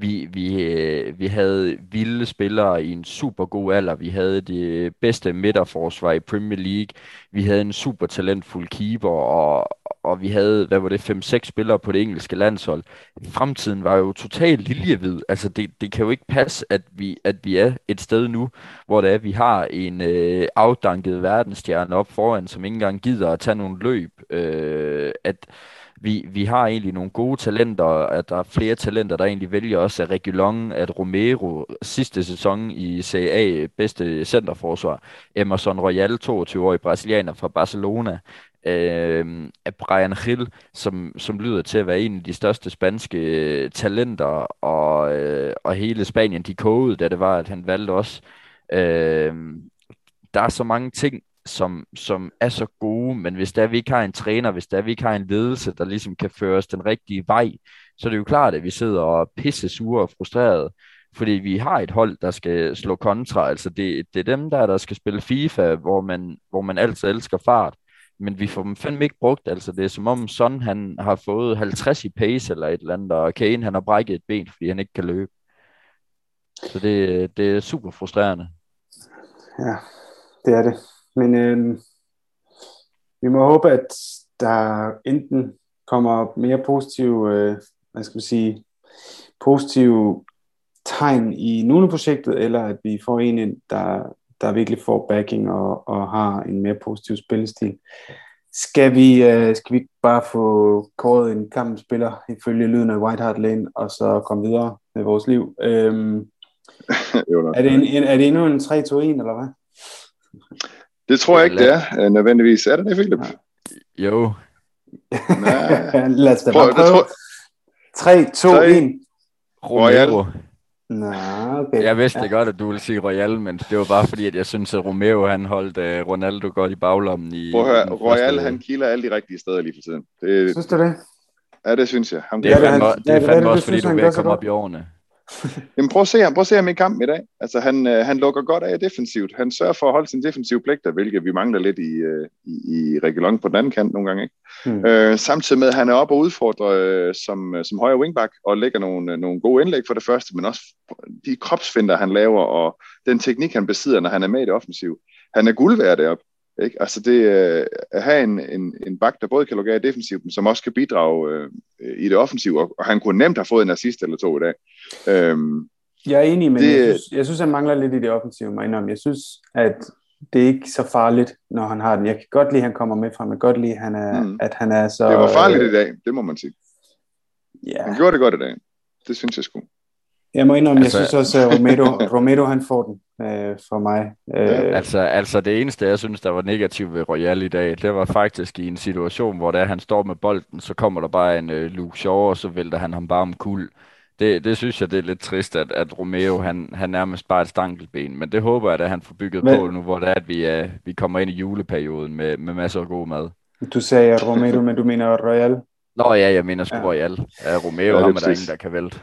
Vi, vi, øh, vi havde vilde spillere i en super god alder. Vi havde det bedste midterforsvar i Premier League. Vi havde en super talentfuld keeper, og, og vi havde, hvad var det, 5-6 spillere på det engelske landshold. Fremtiden var jo totalt liljevid. Altså, det, det kan jo ikke passe, at vi, at vi er et sted nu, hvor det er, vi har en øh, afdanket verdensstjerne op foran, som ikke engang gider at tage nogle løb. Øh, at vi, vi har egentlig nogle gode talenter, at der er flere talenter, der egentlig vælger også at Regulon, at Romero sidste sæson i CA bedste centerforsvar, Emerson Royal, 22-årig brasilianer fra Barcelona, øh, af Brian Hill, som, som lyder til at være en af de største spanske øh, talenter, og, øh, og hele Spanien, de kogede, da det var, at han valgte os. Øh, der er så mange ting, som, som er så gode, men hvis der vi ikke har en træner, hvis der vi ikke har en ledelse, der ligesom kan føre os den rigtige vej, så er det jo klart, at vi sidder og pisse sure og frustrerede, fordi vi har et hold, der skal slå kontra, altså det, det er dem der, der skal spille FIFA, hvor man, hvor man altid elsker fart, men vi får dem fandme ikke brugt. Altså, det er som om Son han har fået 50 i pace eller et eller andet, og Kane han har brækket et ben, fordi han ikke kan løbe. Så det, det er super frustrerende. Ja, det er det. Men øh, vi må håbe, at der enten kommer mere positive, øh, hvad skal man sige, positive tegn i nogle projektet, eller at vi får en, der, der virkelig får backing og, og har en mere positiv spillestil. Skal vi, uh, skal vi bare få kåret en kampspiller ifølge lyden af White Hart Lane, og så komme videre med vores liv? Um, jo, er, det en, en, er det endnu en 3-2-1, eller hvad? Det tror jeg ikke, det er øh, nødvendigvis. Er det det, Philip? Jo. Lad os da bare prøve. 3-2-1. Royal. Nå, okay. Jeg vidste ja. godt, at du ville sige Royal, men det var bare fordi, at jeg synes, at Romeo han holdt uh, Ronaldo godt i baglommen. I, Prøv at høre, Royal han kilder alle de rigtige steder lige for tiden. Det, synes du det? Ja, det synes jeg. Ham, det er fandme, det er fandme også, fordi du vil komme op i årene. Jamen prøv at se ham, prøv at se ham i kampen i dag. Altså han, øh, han lukker godt af defensivt. Han sørger for at holde sin defensive pligter, hvilket vi mangler lidt i, øh, i, i Regulon på den anden kant nogle gange. Ikke? Hmm. Øh, samtidig med, at han er oppe og udfordrer øh, som, øh, som højre wingback og lægger nogle, nogle gode indlæg for det første, men også de kropsfinder, han laver, og den teknik, han besidder, når han er med i det offensiv. Han er guld værd deroppe. Ikke? Altså det øh, at have en, en, en bak, der både kan lukke af defensivt, men som også kan bidrage øh, i det offensive, og, og han kunne nemt have fået en assist eller to i dag. Øhm, jeg er enig, men det, jeg, synes, jeg synes, han mangler lidt i det offensive, mig Jeg synes, at det er ikke så farligt, når han har den. Jeg kan godt lide, at han kommer med fra, men jeg kan godt lide, at han er, mm. at han er så... Det var farligt øh, i dag, det må man sige. Ja. Han gjorde det godt i dag. Det synes jeg sgu. Jeg må indrømme, altså, jeg synes også, at Romero, Romero han får den øh, for mig. Øh, altså, altså det eneste, jeg synes, der var negativt ved Royal i dag, det var faktisk i en situation, hvor der han står med bolden, så kommer der bare en øh, Luke Shaw, og så vælter han ham bare om kul. Det, det synes jeg, det er lidt trist, at, at Romeo, han, han nærmest bare et stankelben. Men det håber jeg, at han får bygget Men, på nu, hvor det er, at vi, uh, vi kommer ind i juleperioden med, med masser af god mad. Du sagde Romero, men du mener Royal? Nå ja, jeg mener sgu ja. Royal. Ja, Romeo, ja, ham er der ingen, der kan vælte.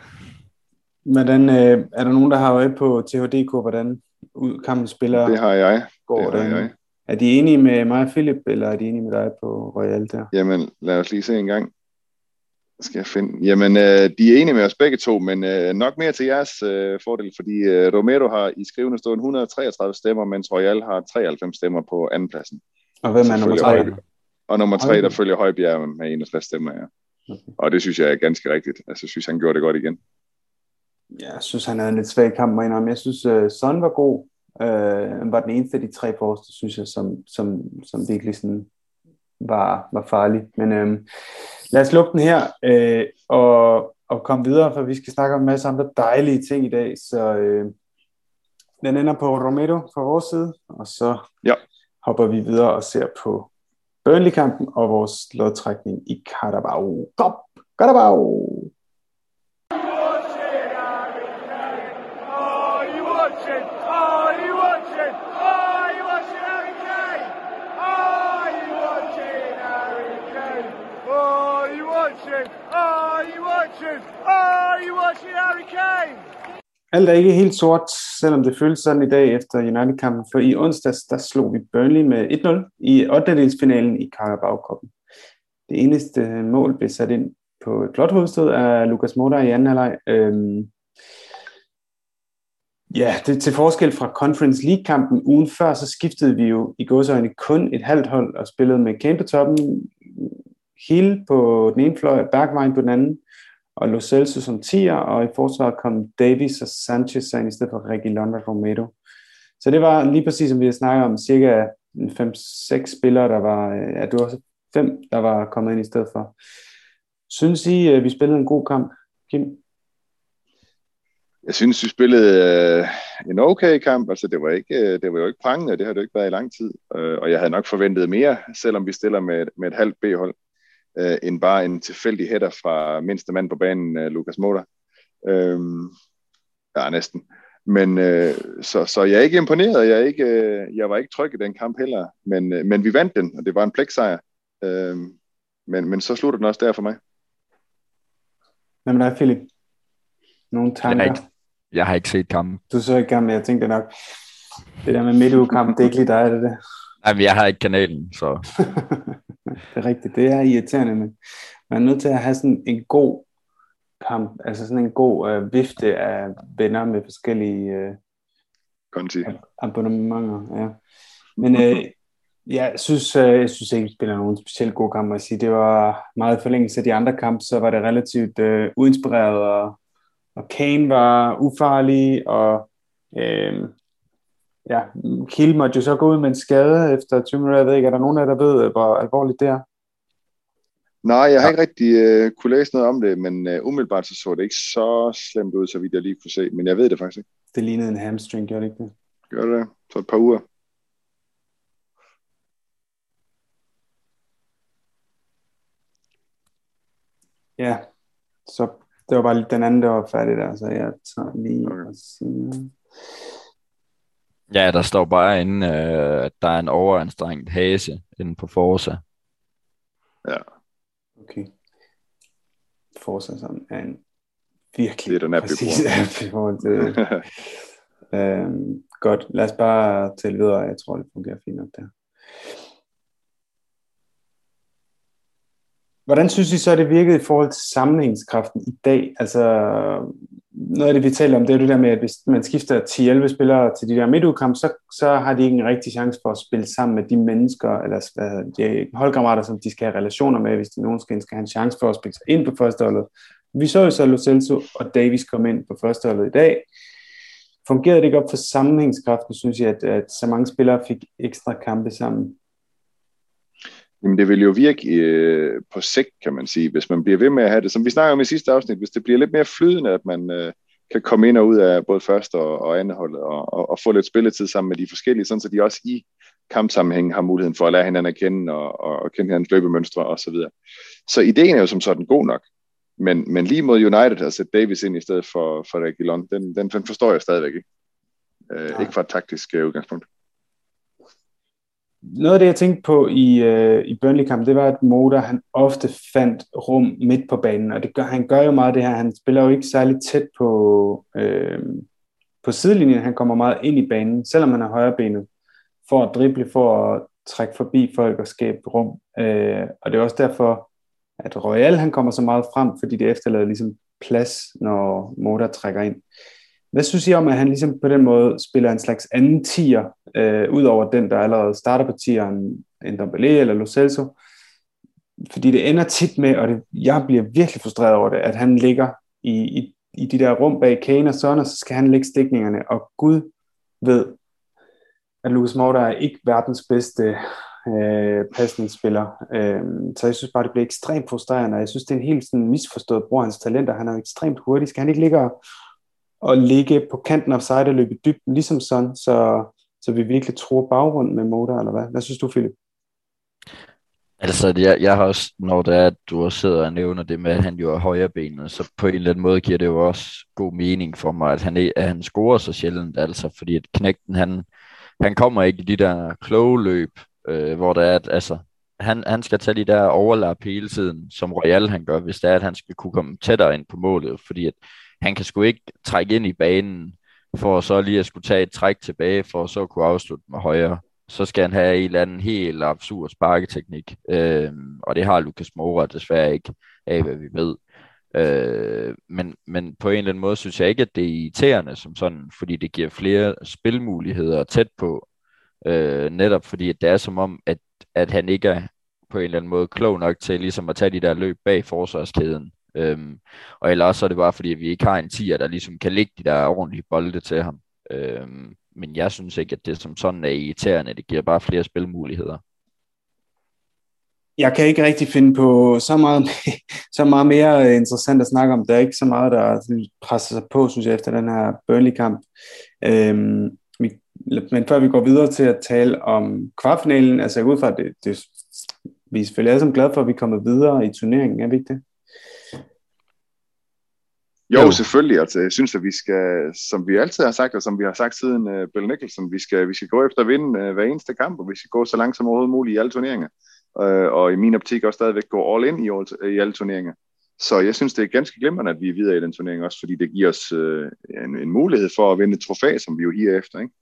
Hvordan, øh, er der nogen, der har øje på THDK, hvordan ud kampen spiller? Det har jeg. Går det har jeg. Er de enige med mig og Philip, eller er de enige med dig på Royal der? Jamen, lad os lige se en gang. Skal jeg finde? Jamen, øh, de er enige med os begge to, men øh, nok mere til jeres øh, fordel, fordi øh, Romero har i skrivende stående 133 stemmer, mens Royal har 93 stemmer på andenpladsen. Og hvem er nummer tre? Og nummer tre, der følger Højbjerg med 61 stemmer, ja. Okay. Og det synes jeg er ganske rigtigt. Altså, jeg synes, han gjorde det godt igen. Jeg synes, han havde en lidt svag kamp, men jeg synes, uh, Son var god. Uh, han var den eneste af de tre forreste, synes jeg, som, som, som virkelig sådan var, var farlig. Men uh, lad os lukke den her. Uh, og at komme videre, for vi skal snakke om en masse andre dejlige ting i dag, så øh, den ender på Romero fra vores side, og så Ja. hopper vi videre og ser på Burnley-kampen og vores lodtrækning i Carabao Cup. Carabao! Are you watching? Are you watching? Are you watching Harry Kane? Are you watching Harry Kane? Are you watching? Are you watching? Are you watching Harry Kane? Alt er ikke helt sort, selvom det føles sådan i dag efter United-kampen, for i onsdags, der slog vi Burnley med 1-0 i 8. i Carabao Cup. Det eneste mål blev sat ind på et flot hovedstød af Lukas Moura i anden halvleg. Øhm, ja, det, til forskel fra Conference League-kampen ugen før, så skiftede vi jo i godsøjne kun et halvt hold og spillede med Kane på toppen, Hill på den ene fløj, Bergwijn på den anden, og Lo Celso som 10'er, og i forsvaret kom Davis og Sanchez ind i stedet for Reguilon og Romero. Så det var lige præcis, som vi har snakket om, cirka 5-6 spillere, der var, øh, ja, det var også fem, der var kommet ind i stedet for. Synes I, at vi spillede en god kamp, Kim? Jeg synes, vi spillede øh, en okay kamp. Altså, det var, ikke, øh, det var jo ikke prangende, det har det jo ikke været i lang tid. Øh, og jeg havde nok forventet mere, selvom vi stiller med, med et halvt B-hold, øh, end bare en tilfældig hætter fra mindste mand på banen, øh, Lukas Moura. Øh, ja, næsten. Men øh, så, så jeg er ikke imponeret. Jeg, er ikke, øh, jeg var ikke tryg i den kamp heller. Men, øh, men vi vandt den, og det var en plæksejr. Øh, men, men så slutter den også der for mig. Hvad med dig, Philip? Nogle Jeg tanker? har ikke, jeg har ikke set kampen. Du så ikke kampen, jeg tænkte nok, det der med midtugekamp, det er ikke lige dig, er det det? Nej, men jeg har ikke kanalen, så det er rigtigt, det er irriterende, men man er nødt til at have sådan en god kamp, altså sådan en god øh, vifte af venner med forskellige øh, Conti. abonnementer. Ja. Men øh, jeg synes, øh, jeg synes ikke, vi spiller nogen specielt god kamp, må jeg sige. Det var meget forlængelse af de andre kampe, så var det relativt øh, uinspireret, og, og Kane var ufarlig, og øh, ja, Kiel måtte jo så gå ud med en skade efter 20 minutter. Jeg ved ikke, er der nogen af jer, der ved, hvor alvorligt det er? Nej, jeg har ikke rigtig øh, kunne læse noget om det, men øh, umiddelbart så så det ikke så slemt ud, så vidt jeg lige kunne se. Men jeg ved det faktisk ikke. Det lignede en hamstring, gjorde det ikke det? Gør det så et par uger. Ja, så det var bare lige den anden, der var færdig der, så jeg tager lige Okay. og siger... ja, der står bare inde, øh, at der er en overanstrengt hase inde på Forza. Ja, Okay. Forza er en virkelig Det er den app, præcis app i forhold til det. øhm, godt, lad os bare tælle videre. Jeg tror, det fungerer fint nok der. Hvordan synes I så, det virkede i forhold til sammenhængskraften i dag? Altså, noget af det, vi taler om, det er det der med, at hvis man skifter 10-11 spillere til de der midtudkamp, så, så har de ikke en rigtig chance for at spille sammen med de mennesker, eller hvad hedder det, de holdkammerater, som de skal have relationer med, hvis de nogensinde skal have en chance for at spille sig ind på førsteholdet. Vi så jo så Lo Celso og Davis komme ind på førsteholdet i dag. Fungerede det ikke op for sammenhængskraften, synes jeg, at, at så mange spillere fik ekstra kampe sammen? Jamen det vil jo virke øh, på sigt, kan man sige, hvis man bliver ved med at have det. Som vi snakker om i sidste afsnit, hvis det bliver lidt mere flydende, at man øh, kan komme ind og ud af både første og, og andet hold, og, og, og få lidt spilletid sammen med de forskellige, sådan så de også i kampsammenhæng har muligheden for at lære hinanden at kende, og, og, og kende hinandens løbemønstre osv. Så, videre. så ideen er jo som sådan god nok. Men, men lige mod United at sætte Davis ind i stedet for, for Reguilon, den, den, den forstår jeg stadigvæk ikke. Øh, ikke fra et taktisk øh, udgangspunkt. Noget af det, jeg tænkte på i, øh, i Burnley-kampen, det var, at Motor han ofte fandt rum midt på banen, og det gør, han gør jo meget det her. Han spiller jo ikke særlig tæt på, øh, på sidelinjen. Han kommer meget ind i banen, selvom han er højrebenet, for at drible, for at trække forbi folk og skabe rum. Øh, og det er også derfor, at Royal han kommer så meget frem, fordi det efterlader ligesom plads, når Motor trækker ind. Hvad synes I om, at han ligesom på den måde spiller en slags anden tier, øh, ud over den, der allerede starter på tieren, en Dombele eller Lo Celso? Fordi det ender tit med, og det, jeg bliver virkelig frustreret over det, at han ligger i, i, i de der rum bag Kane og sådan, og så skal han lægge stikningerne, og Gud ved, at Lucas Moura er ikke verdens bedste øh, pasningsspiller. Øh, så jeg synes bare, det bliver ekstremt frustrerende, og jeg synes, det er en helt sådan misforstået bror hans talenter. Han er ekstremt hurtig. Skal han ikke ligge og, og ligge på kanten af side og løbe dybt, ligesom sådan, så, så vi virkelig tror bagrund med motor, eller hvad? Hvad synes du, Philip? Altså, jeg, jeg har også, når det er, at du også sidder og nævner det med, at han jo er højrebenet, så på en eller anden måde giver det jo også god mening for mig, at han, at han scorer så sjældent, altså, fordi at knægten, han, han kommer ikke i de der kloge løb, øh, hvor der er, at altså, han, han skal tage de der overlap hele tiden, som Royal han gør, hvis det er, at han skal kunne komme tættere ind på målet, fordi at han kan sgu ikke trække ind i banen, for så lige at skulle tage et træk tilbage, for så at kunne afslutte med højre så skal han have en eller anden helt absurd sparketeknik. Øh, og det har Lukas Moura desværre ikke af, hvad vi ved. Øh, men, men på en eller anden måde synes jeg ikke, at det er irriterende som sådan, fordi det giver flere spilmuligheder tæt på. Øh, netop fordi at det er som om, at, at han ikke er på en eller anden måde klog nok til ligesom at tage de der løb bag forsvarskæden. Øhm, og ellers så er det bare fordi, at vi ikke har en tier, der ligesom kan ligge de der ordentlige bolde til ham. Øhm, men jeg synes ikke, at det som sådan er irriterende. Det giver bare flere spilmuligheder. Jeg kan ikke rigtig finde på så meget, så meget mere øh, interessant at snakke om. Der er ikke så meget, der presser sig på, synes jeg, efter den her Burnley-kamp. Øhm, men før vi går videre til at tale om kvartfinalen, altså jeg ud fra, det, det, vi er selvfølgelig alle sammen glade for, at vi er kommet videre i turneringen, er vi ikke det? Jo, jo, selvfølgelig. Altså, jeg synes, at vi skal, som vi altid har sagt, og som vi har sagt siden uh, Bill Nicholson, vi skal, vi skal gå efter at vinde uh, hver eneste kamp, og vi skal gå så langt som overhovedet muligt i alle turneringer. Uh, og i min optik også stadigvæk gå all in i, i alle turneringer. Så jeg synes, det er ganske glimrende, at vi er videre i den turnering, også fordi det giver os uh, en, en mulighed for at vinde et trofæ, som vi jo her efter. Ikke?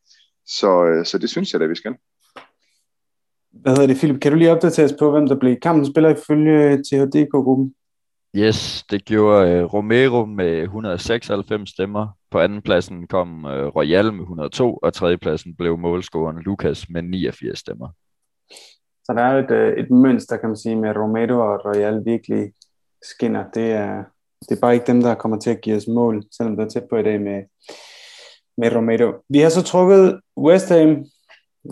Så, uh, så det synes jeg da, vi skal. Hvad hedder det, Philip? Kan du lige opdatere os på, hvem der blev kampen spiller ifølge THDK-gruppen? Yes, det gjorde uh, Romero med 196 stemmer. På andenpladsen kom uh, Royal med 102, og tredjepladsen blev målscoreren Lukas med 89 stemmer. Så der er et, øh, et mønster, kan man sige, med Romero og Royal virkelig skinner. Det er, det er bare ikke dem, der kommer til at give os mål, selvom det er tæt på i dag med, med Romero. Vi har så trukket West Ham,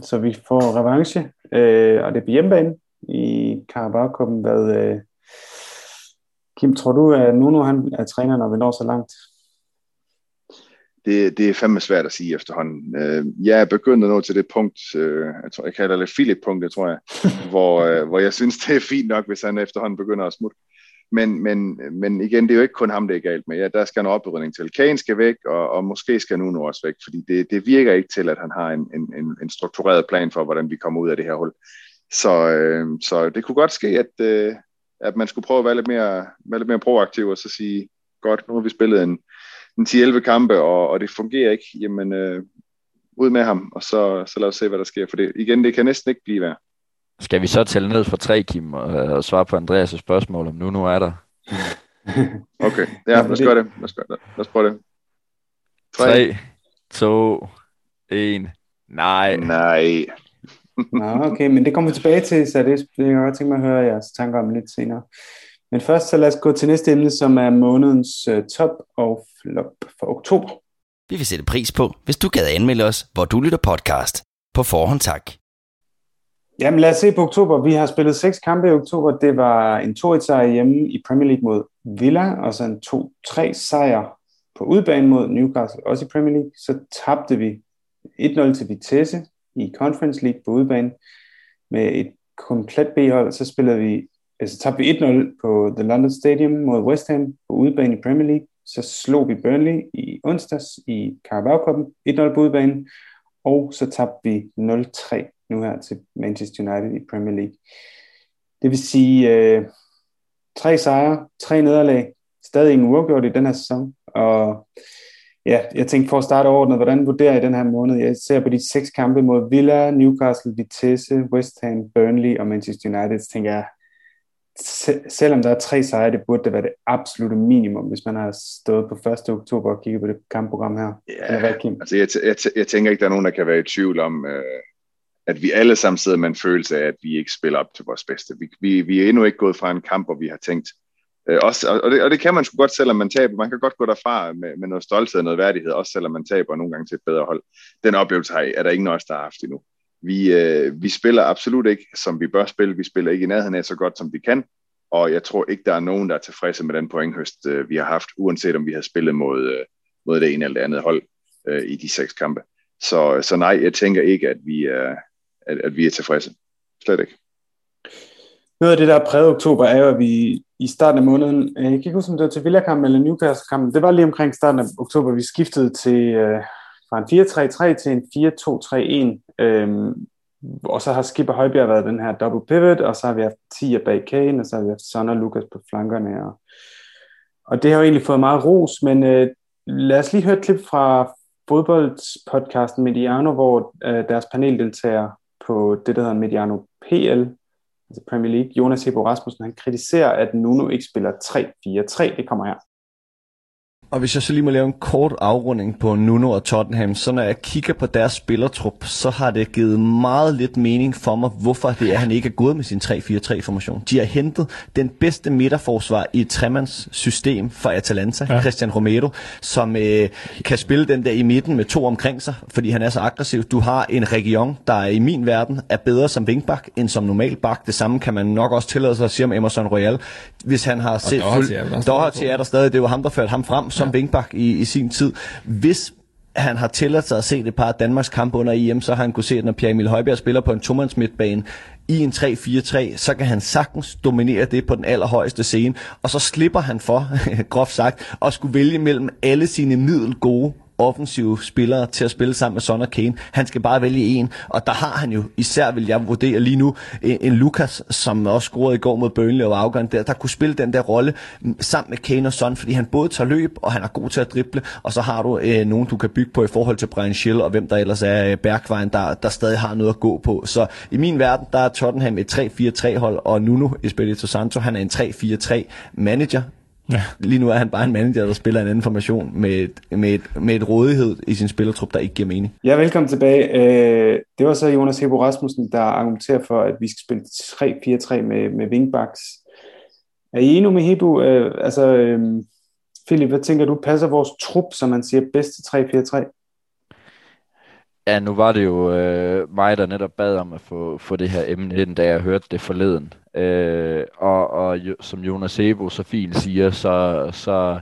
så vi får revanche, øh, og det er på hjemmebane i Carabao-kuppen, hvad... Øh, Kim, tror du, at Nuno han er træner, når vi når så langt? Det, det er fandme svært at sige efterhånden. Øh, jeg er begyndt at nå til det punkt, øh, jeg, tror, jeg kalder det Philip-punktet, tror jeg, hvor, øh, hvor jeg synes, det er fint nok, hvis han efterhånden begynder at smutte. Men, men, men igen, det er jo ikke kun ham, det er galt med. Ja, der skal en oprydning til. Kane skal væk, og, og måske skal Nuno også væk, fordi det, det virker ikke til, at han har en, en, en struktureret plan for, hvordan vi kommer ud af det her hul. Så, øh, så det kunne godt ske, at, øh, at man skulle prøve at være lidt mere, være lidt mere proaktiv og så sige, godt, nu har vi spillet en, en 10-11 kampe, og, og det fungerer ikke, jamen øh, ud med ham, og så, så lad os se, hvad der sker. For det, igen, det kan næsten ikke blive værd. Skal vi så tælle ned fra tre, Kim, og, og svare på Andreas' spørgsmål, om nu nu er der? okay, ja, lad os gøre det. Lad os, gøre det. Lad os prøve det. 3, 2, 1. Nej. Nej. Nå, okay, men det kommer vi tilbage til, så det, det kan jeg godt tænke mig at høre jeres tanker om lidt senere. Men først så lad os gå til næste emne, som er månedens uh, top og flop for oktober. Vi vil sætte pris på, hvis du gad anmelde os, hvor du lytter podcast. På forhånd tak. Jamen lad os se på oktober. Vi har spillet seks kampe i oktober. Det var en 2-1 sejr hjemme i Premier League mod Villa, og så en 2-3 sejr på udbanen mod Newcastle, også i Premier League. Så tabte vi 1-0 til Vitesse, i Conference League på udebane med et komplet B-hold. Så spillede vi, altså tabte vi 1-0 på The London Stadium mod West Ham på udebane i Premier League. Så slog vi Burnley i onsdags i Carabao Cup 1-0 på udebane. Og så tabte vi 0-3 nu her til Manchester United i Premier League. Det vil sige øh, tre sejre, tre nederlag, stadig ingen uafgjort i den her sæson, og ja, jeg tænkte for at starte overordnet, hvordan vurderer I den her måned? Jeg ser på de seks kampe mod Villa, Newcastle, Vitesse, West Ham, Burnley og Manchester United, så tænker jeg, selvom der er tre sejre, det burde det være det absolute minimum, hvis man har stået på 1. oktober og kigget på det kampprogram her. Ja, Eller hvad, Kim? Altså jeg, jeg, jeg tænker ikke, der er nogen, der kan være i tvivl om, øh, at vi alle sammen sidder med en følelse af, at vi ikke spiller op til vores bedste. Vi, vi, vi er endnu ikke gået fra en kamp, hvor vi har tænkt, Øh, også, og, det, og det kan man sgu godt, selvom man taber. Man kan godt gå derfra med, med noget stolthed og noget værdighed, også selvom man taber nogle gange til et bedre hold. Den oplevelse har, er der ingen af os, der har haft endnu. Vi, øh, vi spiller absolut ikke, som vi bør spille. Vi spiller ikke i nærheden af så godt, som vi kan. Og jeg tror ikke, der er nogen, der er tilfredse med den pointhøst, øh, vi har haft, uanset om vi har spillet mod, øh, mod det ene eller det andet hold øh, i de seks kampe. Så, så nej, jeg tænker ikke, at vi er, at, at vi er tilfredse. Slet ikke. Noget af det, der er præget oktober, er jo, at vi i starten af måneden, øh, jeg kan ikke huske, om det var til Villakampen eller Newcastle-kampen, det var lige omkring starten af oktober, vi skiftede til, øh, fra en 4-3-3 til en 4-2-3-1, øhm, og så har Skipper Højbjerg været den her double pivot, og så har vi haft 10 bag Kane, og så har vi haft Son og Lukas på flankerne, og, og det har jo egentlig fået meget ros, men øh, lad os lige høre et klip fra fodboldpodcasten Mediano, hvor øh, deres paneldeltager på det, der hedder Mediano PL, altså Premier League, Jonas Hebo Rasmussen, han kritiserer, at Nuno ikke spiller 3-4-3. Det kommer her. Og hvis jeg så lige må lave en kort afrunding på Nuno og Tottenham, så når jeg kigger på deres spillertrup, så har det givet meget lidt mening for mig, hvorfor det er, at han ikke er gået med sin 3-4-3-formation. De har hentet den bedste midterforsvar i et tremands system for Atalanta, ja. Christian Romero, som øh, kan spille den der i midten med to omkring sig, fordi han er så aggressiv. Du har en region, der i min verden er bedre som vingbak end som normal bak. Det samme kan man nok også tillade sig at sige om Emerson Royal. Hvis han har set... Doherty er der stadig, det er jo ham, der førte ham frem som ja. vingbak i, i sin tid. Hvis han har tilladt sig at se et par af Danmarks kampe under EM, så har han kunne se, at når Pierre Emil Højbjerg spiller på en tomands midtbane i en 3-4-3, så kan han sagtens dominere det på den allerhøjeste scene, og så slipper han for, groft sagt, at skulle vælge mellem alle sine middelgode offensive spillere til at spille sammen med Son og Kane. Han skal bare vælge en, og der har han jo, især vil jeg vurdere lige nu, en, en Lukas, som også scorede i går mod Burnley og afgøren der, der kunne spille den der rolle sammen med Kane og Son, fordi han både tager løb, og han er god til at drible, og så har du øh, nogen, du kan bygge på i forhold til Brian Schill, og hvem der ellers er øh, Bergvejen, der, der stadig har noget at gå på. Så i min verden, der er Tottenham et 3-4-3 hold, og Nuno Espirito Santo, han er en 3-4-3 manager, Ja. Lige nu er han bare en manager, der spiller en anden formation med et, med et, med et rådighed i sin spillertrup, der ikke giver mening. Ja, velkommen tilbage. Øh, det var så Jonas Hebo Rasmussen, der argumenterer for, at vi skal spille 3-4-3 med, med wingbacks. Er I enige med Hebo? Øh, altså, øh, Philip, hvad tænker du? Passer vores trup, som man siger, bedst til 3-4-3? Ja, nu var det jo øh, mig, der netop bad om at få, få det her emne ind, da jeg hørte det forleden. Øh, og, og som Jonas Ebo så fint siger, så, så,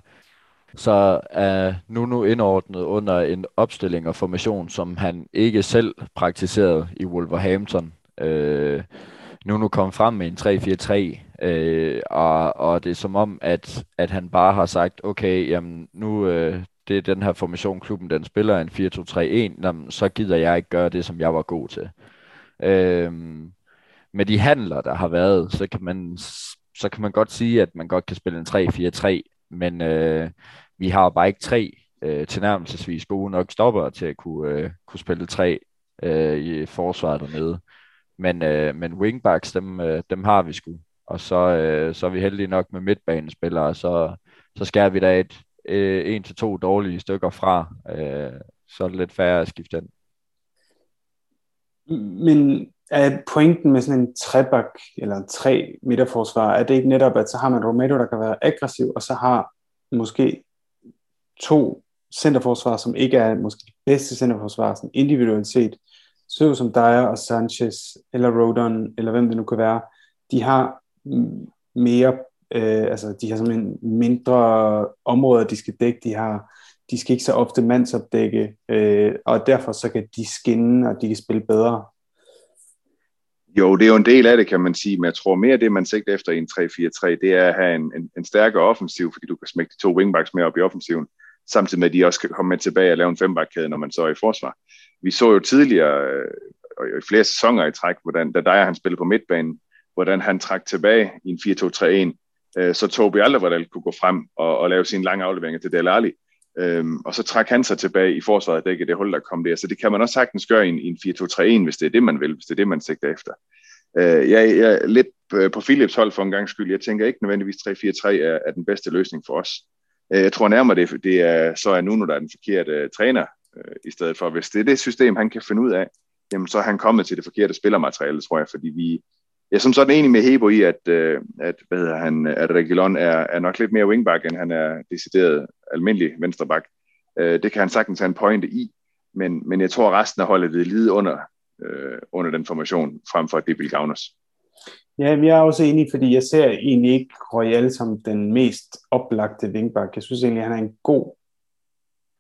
så er nu indordnet under en opstilling og formation, som han ikke selv praktiserede i Wolverhampton. Øh, Nuno kom frem med en 3-4-3, øh, og, og det er som om, at, at han bare har sagt, okay, jamen nu, øh, det er den her formation, klubben den spiller, en 4-2-3-1, jamen, så gider jeg ikke gøre det, som jeg var god til. Øhm, med de handler, der har været, så kan man, så kan man godt sige, at man godt kan spille en 3-4-3, men øh, vi har bare ikke tre øh, tilnærmelsesvis gode nok stopper til at kunne, øh, kunne spille tre øh, i forsvaret dernede. Men, øh, men wingbacks, dem, øh, dem har vi sgu. Og så, øh, så er vi heldige nok med midtbanespillere, så, så skærer vi da et, øh, en til to dårlige stykker fra, øh, så er det lidt færre at skifte den. Men er pointen med sådan en trebak eller en tre midterforsvar, er det ikke netop, at så har man Romero, der kan være aggressiv, og så har måske to centerforsvar, som ikke er måske de bedste centerforsvar, sådan individuelt set, så som Dyer og Sanchez, eller Rodon, eller hvem det nu kan være, de har mere, øh, altså de har simpelthen mindre områder, de skal dække, de har de skal ikke så ofte mandsopdække, øh, og derfor så kan de skinne, og de kan spille bedre. Jo, det er jo en del af det, kan man sige, men jeg tror mere, det man sigter efter i en 3-4-3, det er at have en, en, en stærkere offensiv, fordi du kan smække de to wingbacks med op i offensiven, samtidig med, at de også kan komme med tilbage og lave en fembackkæde, når man så er i forsvar. Vi så jo tidligere, øh, og i flere sæsoner i træk, hvordan, da Dyer han spillede på midtbanen, hvordan han trak tilbage i en 4-2-3-1, øh, så Tobi Alderweireld kunne gå frem og, og lave sine lange afleveringer til Dele Alli, Øhm, og så træk han sig tilbage i forsvaret, det det hul, der kom der. Så det kan man også sagtens gøre i en, i en 4-2-3-1, hvis det er det, man vil, hvis det er det, man sigter efter. Øh, jeg, jeg er lidt øh, på Philips hold for en gang skyld. Jeg tænker ikke nødvendigvis 3-4-3 er, er den bedste løsning for os. Øh, jeg tror nærmere, det, det er, så er Nuno, der er den forkerte uh, træner, uh, i stedet for. Hvis det er det system, han kan finde ud af, jamen så er han kommet til det forkerte spillermateriale, tror jeg, fordi vi, jeg er som sådan enig med Hebo i, at, øh, at, hvad hedder han, at Reguilon er, er nok lidt mere wingback, end han er decideret almindelig venstreback. Øh, det kan han sagtens have en pointe i, men, men jeg tror, at resten af holdet vil lide under øh, under den formation, frem for at det vil gavne os. Ja, vi er også enige, fordi jeg ser egentlig ikke Royal som den mest oplagte wingback. Jeg synes egentlig, at han er en god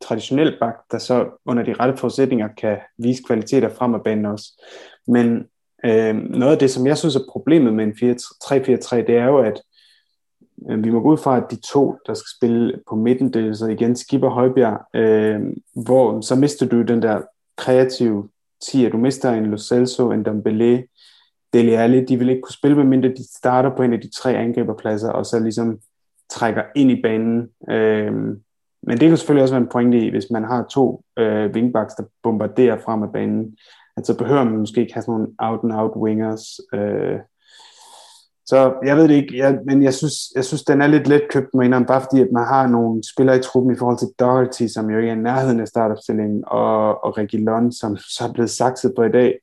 traditionel bak, der så under de rette forudsætninger kan vise kvaliteter frem af banen også. Men øh, noget af det, som jeg synes er problemet med en 3-4-3, det er jo, at øh, vi må gå ud fra, at de to, der skal spille på midten, det er så igen Skipper Højbjerg, øh, hvor så mister du den der kreative tier. Du mister en Lo Celso, en Dembélé, Dele Alli, de vil ikke kunne spille, medmindre de starter på en af de tre angriberpladser, og så ligesom trækker ind i banen. Øh, men det kan selvfølgelig også være en pointe i, hvis man har to øh, wingbacks, der bombarderer frem af banen, at så behøver man måske ikke have sådan nogle out-and-out wingers. Øh. Så jeg ved det ikke, jeg, men jeg synes, jeg synes, den er lidt let købt med indom, bare fordi at man har nogle spillere i truppen i forhold til Doherty, som jo ikke er i nærheden af startopstillingen, og, og Lund, som så er blevet sakset på i dag,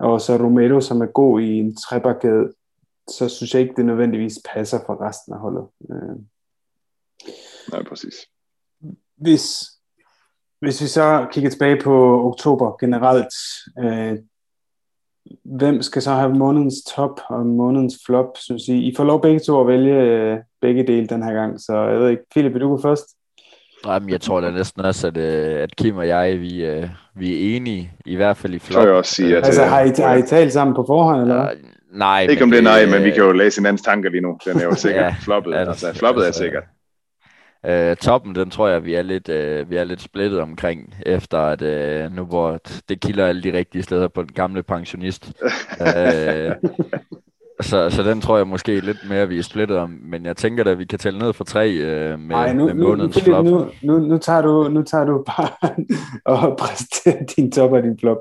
og så Romero, som er god i en trebakkæde, så synes jeg ikke, det nødvendigvis passer for resten af holdet. Øh. Nej, præcis hvis, hvis vi så kigger tilbage på oktober generelt, øh, hvem skal så have månedens top og månedens flop, synes I? I får lov begge to at vælge øh, begge dele den her gang, så jeg ved ikke, Philip, vil du gå først? Jamen, jeg tror da næsten også, at, øh, at Kim og jeg, vi, øh, vi er enige, i hvert fald i flop. Så jeg også sige, at, altså, har I, har I talt sammen på forhånd, eller uh, Nej. Ikke om det er nej, men vi kan jo læse hinandens tanker lige nu. Den er jo sikkert ja, floppet. Altså, floppet er altså, sikkert. Øh, toppen, den tror jeg, vi er lidt, øh, vi er lidt splittet omkring, efter at øh, nu hvor det kilder alle de rigtige steder på den gamle pensionist. øh, så, så den tror jeg måske lidt mere, vi er splittet om. Men jeg tænker da, at vi kan tælle ned for tre øh, med, Ej, nu, med månedens nu, flop. Nu, nu, nu, tager du, nu tager du bare og præsenterer din top og din flop.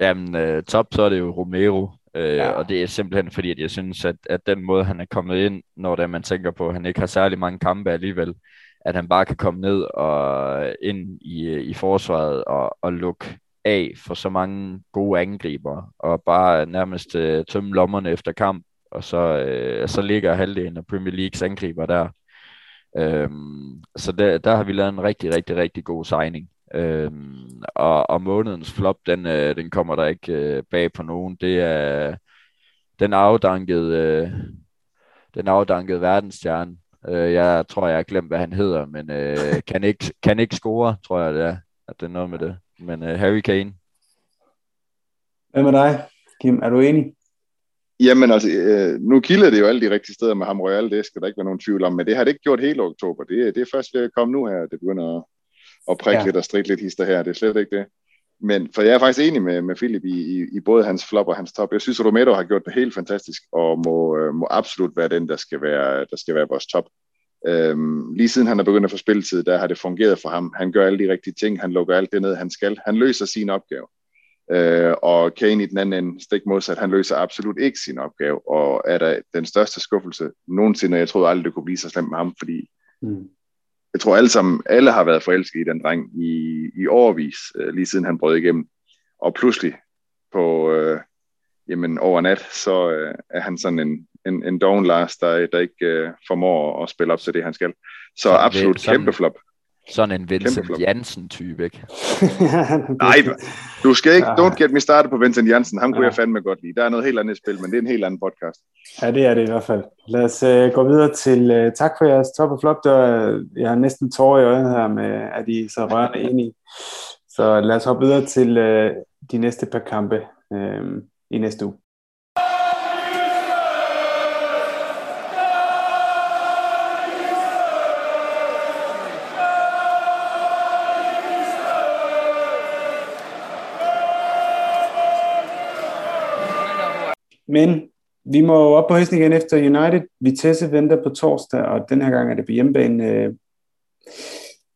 Jamen, øh, top, så er det jo Romero. Øh, ja. Og det er simpelthen fordi, at jeg synes, at, at den måde, han er kommet ind, når det man tænker på, at han ikke har særlig mange kampe alligevel, at han bare kan komme ned og ind i, i forsvaret og, og lukke af for så mange gode angriber, og bare nærmest uh, tømme lommerne efter kamp, og så, uh, så ligger halvdelen af Premier Leagues angriber der. Um, så der, der har vi lavet en rigtig, rigtig, rigtig god signing. Øhm, og, og månedens flop, den, øh, den kommer der ikke øh, bag på nogen. Det er den afdankede, øh, den afdankede verdensstjerne. Øh, jeg tror, jeg har glemt, hvad han hedder, men øh, kan, ikke, kan ikke score, tror jeg, det er, at det er noget med det. Men øh, Harry Kane. Hvad med dig, Kim? Er du enig? Jamen altså, øh, nu kilder det jo alle de rigtige steder med ham Royal, det skal der ikke være nogen tvivl om, men det har det ikke gjort hele oktober. Det, det er først ved at komme nu her, det begynder at, og prikke ja. lidt og strikke lidt hister her. Det er slet ikke det. Men for jeg er faktisk enig med, med Philip i, i, i både hans flop og hans top. Jeg synes, Romero har gjort det helt fantastisk, og må, øh, må absolut være den, der skal være, der skal være vores top. Øhm, lige siden han er begyndt at få spilletid, der har det fungeret for ham. Han gør alle de rigtige ting, han lukker alt det ned, han skal. Han løser sin opgave. Øh, og Kane i den anden ende, stik modsat, han løser absolut ikke sin opgave, og er der den største skuffelse nogensinde, jeg troede aldrig, det kunne blive så slemt med ham, fordi mm jeg tror alle sammen, alle har været forelsket i den dreng i, i overvis, øh, lige siden han brød igennem. Og pludselig på, øh, jamen over nat, så øh, er han sådan en, en, en doven Lars, der, der ikke øh, formår at spille op til det, han skal. Så sådan absolut sådan, kæmpe flop. Sådan en Vincent Jansen-type, ikke? Nej, du skal ikke, don't get me started på Vincent Jansen. Ham kunne ja. jeg fandme godt lide. Der er noget helt andet i spil, men det er en helt anden podcast. Ja, det er det i hvert fald. Lad os uh, gå videre til, uh, tak for jeres top og flop. Der, jeg har næsten tårer i øjnene her med, at I så rørende enige. Så lad os hoppe videre til uh, de næste par kampe uh, i næste uge. Men vi må op på hesten igen efter United. Vitesse venter på torsdag, og den her gang er det på hjemmebane. Øh,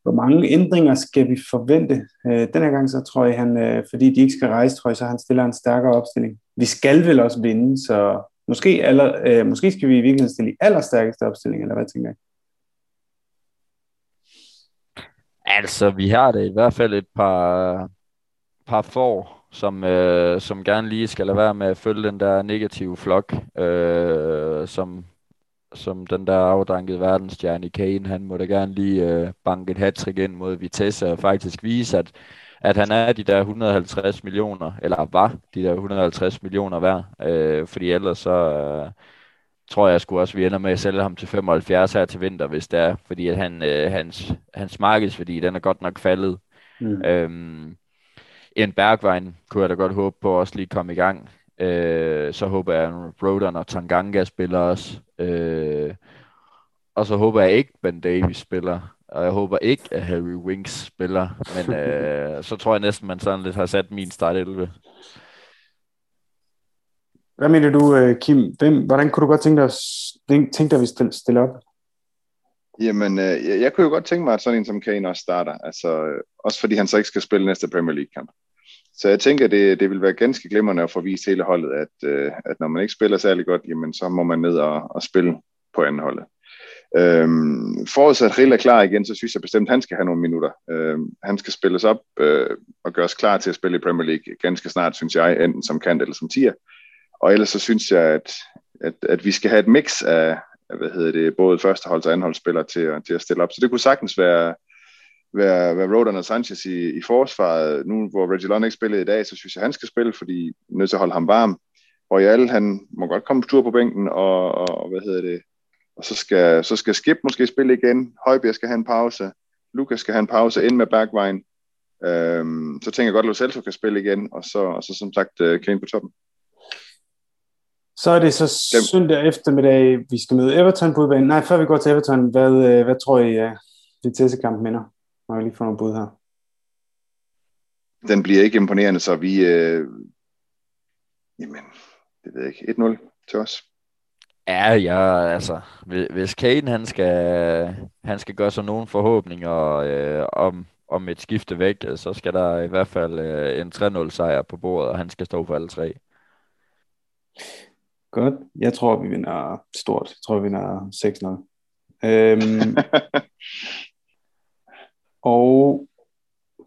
hvor mange ændringer skal vi forvente? Øh, den her gang så tror jeg, han, øh, fordi de ikke skal rejse, tror jeg, så han stiller en stærkere opstilling. Vi skal vel også vinde, så måske, aller, måske skal vi i virkeligheden stille i allerstærkeste opstilling, eller hvad tænker jeg? Altså, vi har det i hvert fald et par, par for som, øh, som gerne lige skal lade være med at følge den der negative flok, øh, som, som den der afdankede verdensstjerne Kane, han må da gerne lige øh, banke et hat ind mod Vitesse og faktisk vise, at, at han er de der 150 millioner, eller var de der 150 millioner værd, øh, fordi ellers så øh, tror jeg sgu også, vi ender med at sælge ham til 75 her til vinter, hvis det er, fordi at han, øh, hans, hans markedsværdi, den er godt nok faldet. Mm. Øhm, en Bergvejen kunne jeg da godt håbe på også lige komme i gang. Øh, så håber jeg, at Rodon og Tanganga spiller også. Øh, og så håber jeg ikke, Ben Davis spiller. Og jeg håber ikke, at Harry Winks spiller. Men øh, så tror jeg næsten, man sådan lidt har sat min start 11. Hvad mener du, øh, Kim? Hvem, hvordan kunne du godt tænke dig, tænke dig at vi stille, stille op? Jamen, øh, jeg, jeg kunne jo godt tænke mig, at sådan en som Kane også starter. Altså, øh, også fordi han så ikke skal spille næste Premier League-kamp. Så jeg tænker, det, det vil være ganske glimrende at få vist hele holdet, at, øh, at når man ikke spiller særlig godt, jamen, så må man ned og, og spille på anden holdet. Øhm, forudsat Rill er klar igen, så synes jeg bestemt, at han skal have nogle minutter. Øhm, han skal spilles op øh, og gøres klar til at spille i Premier League ganske snart, synes jeg, enten som kant eller som tier. Og ellers så synes jeg, at, at, at vi skal have et mix af, hvad hedder det, både førsteholds- og andenholdsspillere til, til at stille op. Så det kunne sagtens være, være, være Rodon og Sanchez i, i forsvaret. Nu hvor Reggie Long ikke spillede i dag, så synes jeg, han skal spille, fordi er nødt til at holde ham varm. Royal, han må godt komme på tur på bænken, og, og hvad hedder det, og så skal, så skal Skip måske spille igen. Højbjerg skal have en pause. Lukas skal have en pause ind med Bergvejen. Øhm, så tænker jeg godt, at Lo Celso kan spille igen, og så, og så som sagt uh, Kane på toppen. Så er det så Dem. søndag eftermiddag, vi skal møde Everton på udbanen. Nej, før vi går til Everton, hvad, øh, hvad tror I, uh, Vitesse-kampen minder? Må jeg lige få nogle bud her. Den bliver ikke imponerende, så vi... Øh, jamen, det ved jeg ikke. 1-0 til os. Ja, ja, altså, hvis Kane han skal, han skal gøre sig nogle forhåbninger øh, om, om et skifte væk, så skal der i hvert fald øh, en 3-0 sejr på bordet, og han skal stå for alle tre. Godt. Jeg tror, vi vinder stort. Jeg tror, vi vinder 6-0. Øhm, og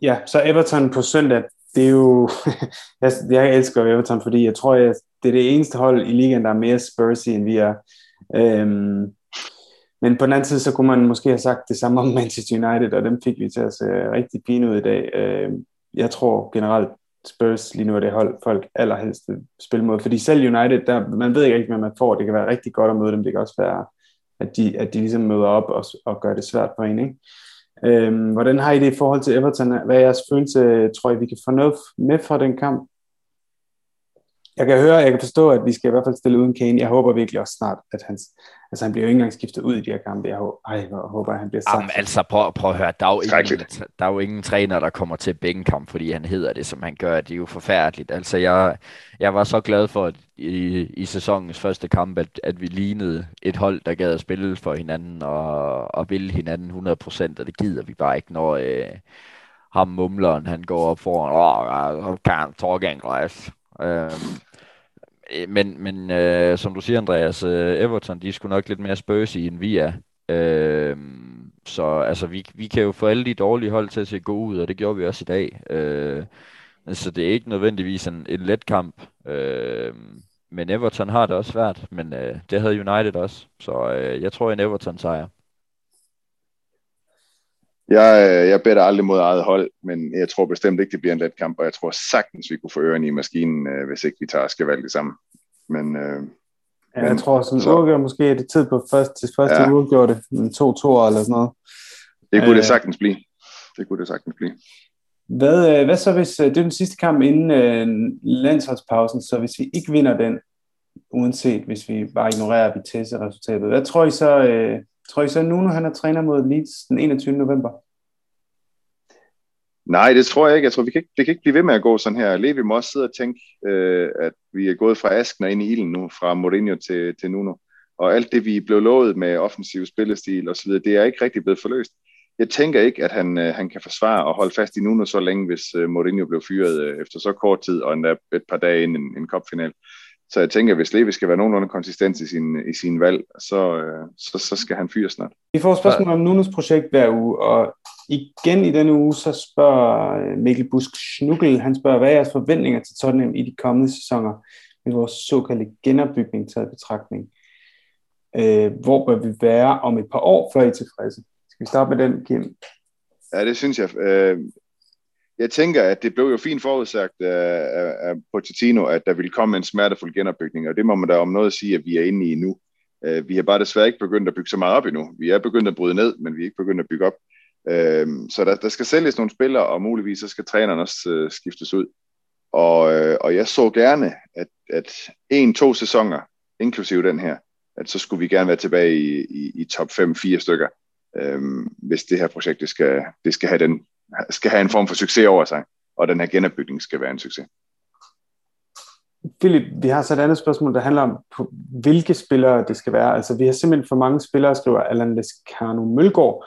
ja, så Everton på søndag, det er jo, jeg, jeg elsker Everton, fordi jeg tror, jeg, det er det eneste hold i ligaen, der er mere Spursy, end vi er. Øhm, men på den anden side, så kunne man måske have sagt det samme om Manchester United, og dem fik vi til at se rigtig pine ud i dag. Øhm, jeg tror generelt, Spurs lige nu er det hold, folk allerhelst vil spille mod. Fordi selv United, der, man ved ikke rigtig, hvad man får. Det kan være rigtig godt at møde dem. Det kan også være, at de, at de ligesom møder op og, og gør det svært for en. Ikke? Øhm, hvordan har I det i forhold til Everton? Hvad er jeres følelse? Tror I, vi kan få noget med fra den kamp? Jeg kan høre, jeg kan forstå, at vi skal i hvert fald stille uden Kane. Jeg håber virkelig også snart, at hans, altså han bliver jo ikke engang skiftet ud i de her kampe. Jeg håber, ej, jeg håber at han bliver sagt. Jamen, altså, prøv, prøv at høre. Der er, jo ingen, der er jo ingen træner, der kommer til kamp, fordi han hedder det, som han gør. Det er jo forfærdeligt. Altså, jeg, jeg var så glad for, at i, i sæsonens første kamp, at, at vi lignede et hold, der gad at spille for hinanden og, og ville hinanden 100%, og det gider vi bare ikke, når øh, ham mumleren, han går op foran, åh, oh, I can't talk English. Øhm, øh, men men øh, som du siger, Andreas, øh, Everton, de skulle nok lidt mere spøse end vi er. Øh, så altså, vi, vi kan jo få alle de dårlige hold til at se gode ud, og det gjorde vi også i dag. Øh, så det er ikke nødvendigvis en, en let kamp. Øh, men Everton har det også svært, men øh, det havde United også. Så øh, jeg tror, en Everton sejr. Jeg, øh, jeg beder aldrig mod eget hold, men jeg tror bestemt ikke, det bliver en let kamp, og jeg tror sagtens, vi kunne få ørerne i maskinen, øh, hvis ikke vi tager Skavaldi sammen. Men, øh, ja, jeg men, tror, sådan så, uafgjort måske er det tid på først, til første ja. to to eller sådan noget. Det kunne øh, det sagtens blive. Det kunne det sagtens blive. Hvad, øh, hvad så hvis, det er den sidste kamp inden øh, landsholdspausen, så hvis vi ikke vinder den, uanset hvis vi bare ignorerer Vitesse-resultatet, hvad tror I så, øh, Tror I så, at Nuno han er træner mod Leeds den 21. november? Nej, det tror jeg ikke. Jeg tror, vi kan ikke, det kan ikke blive ved med at gå sådan her. Levi må også sidde og tænke, øh, at vi er gået fra asken og ind i ilden nu, fra Mourinho til, til Nuno. Og alt det, vi blev lovet med offensiv spillestil osv., det er ikke rigtig blevet forløst. Jeg tænker ikke, at han, øh, han kan forsvare og holde fast i Nuno så længe, hvis øh, Mourinho blev fyret øh, efter så kort tid, og endda et par dage inden en, en kopfinal. Så jeg tænker, at hvis Levi skal være nogenlunde konsistent i sin, i sin valg, så, øh, så, så skal han fyre snart. Vi får spørgsmål om Nunes projekt hver uge, og igen i denne uge, så spørger øh, Mikkel Busk Schnugel, han spørger, hvad er jeres forventninger til Tottenham i de kommende sæsoner med vores såkaldte genopbygning taget betragtning? Øh, hvor bør vi være om et par år, før I er tilfredse? Skal vi starte med den, Kim? Ja, det synes jeg. Øh, jeg tænker, at det blev jo fint forudsagt af, af, Pochettino, at der ville komme en smertefuld genopbygning, og det må man da om noget sige, at vi er inde i nu. Uh, vi har bare desværre ikke begyndt at bygge så meget op endnu. Vi er begyndt at bryde ned, men vi er ikke begyndt at bygge op. Uh, så der, der skal sælges nogle spillere, og muligvis så skal træneren også øh, skiftes ud. Og, og jeg så gerne, at, at en-to sæsoner, inklusive den her, at så skulle vi gerne være tilbage i, i, i top 5-4 stykker, øhm, hvis det her projekt det skal, det skal, have den, skal have en form for succes over sig, og den her genopbygning skal være en succes. Philip, vi har så et andet spørgsmål, der handler om, på hvilke spillere det skal være. Altså, vi har simpelthen for mange spillere, skriver Allan Lescano Mølgaard,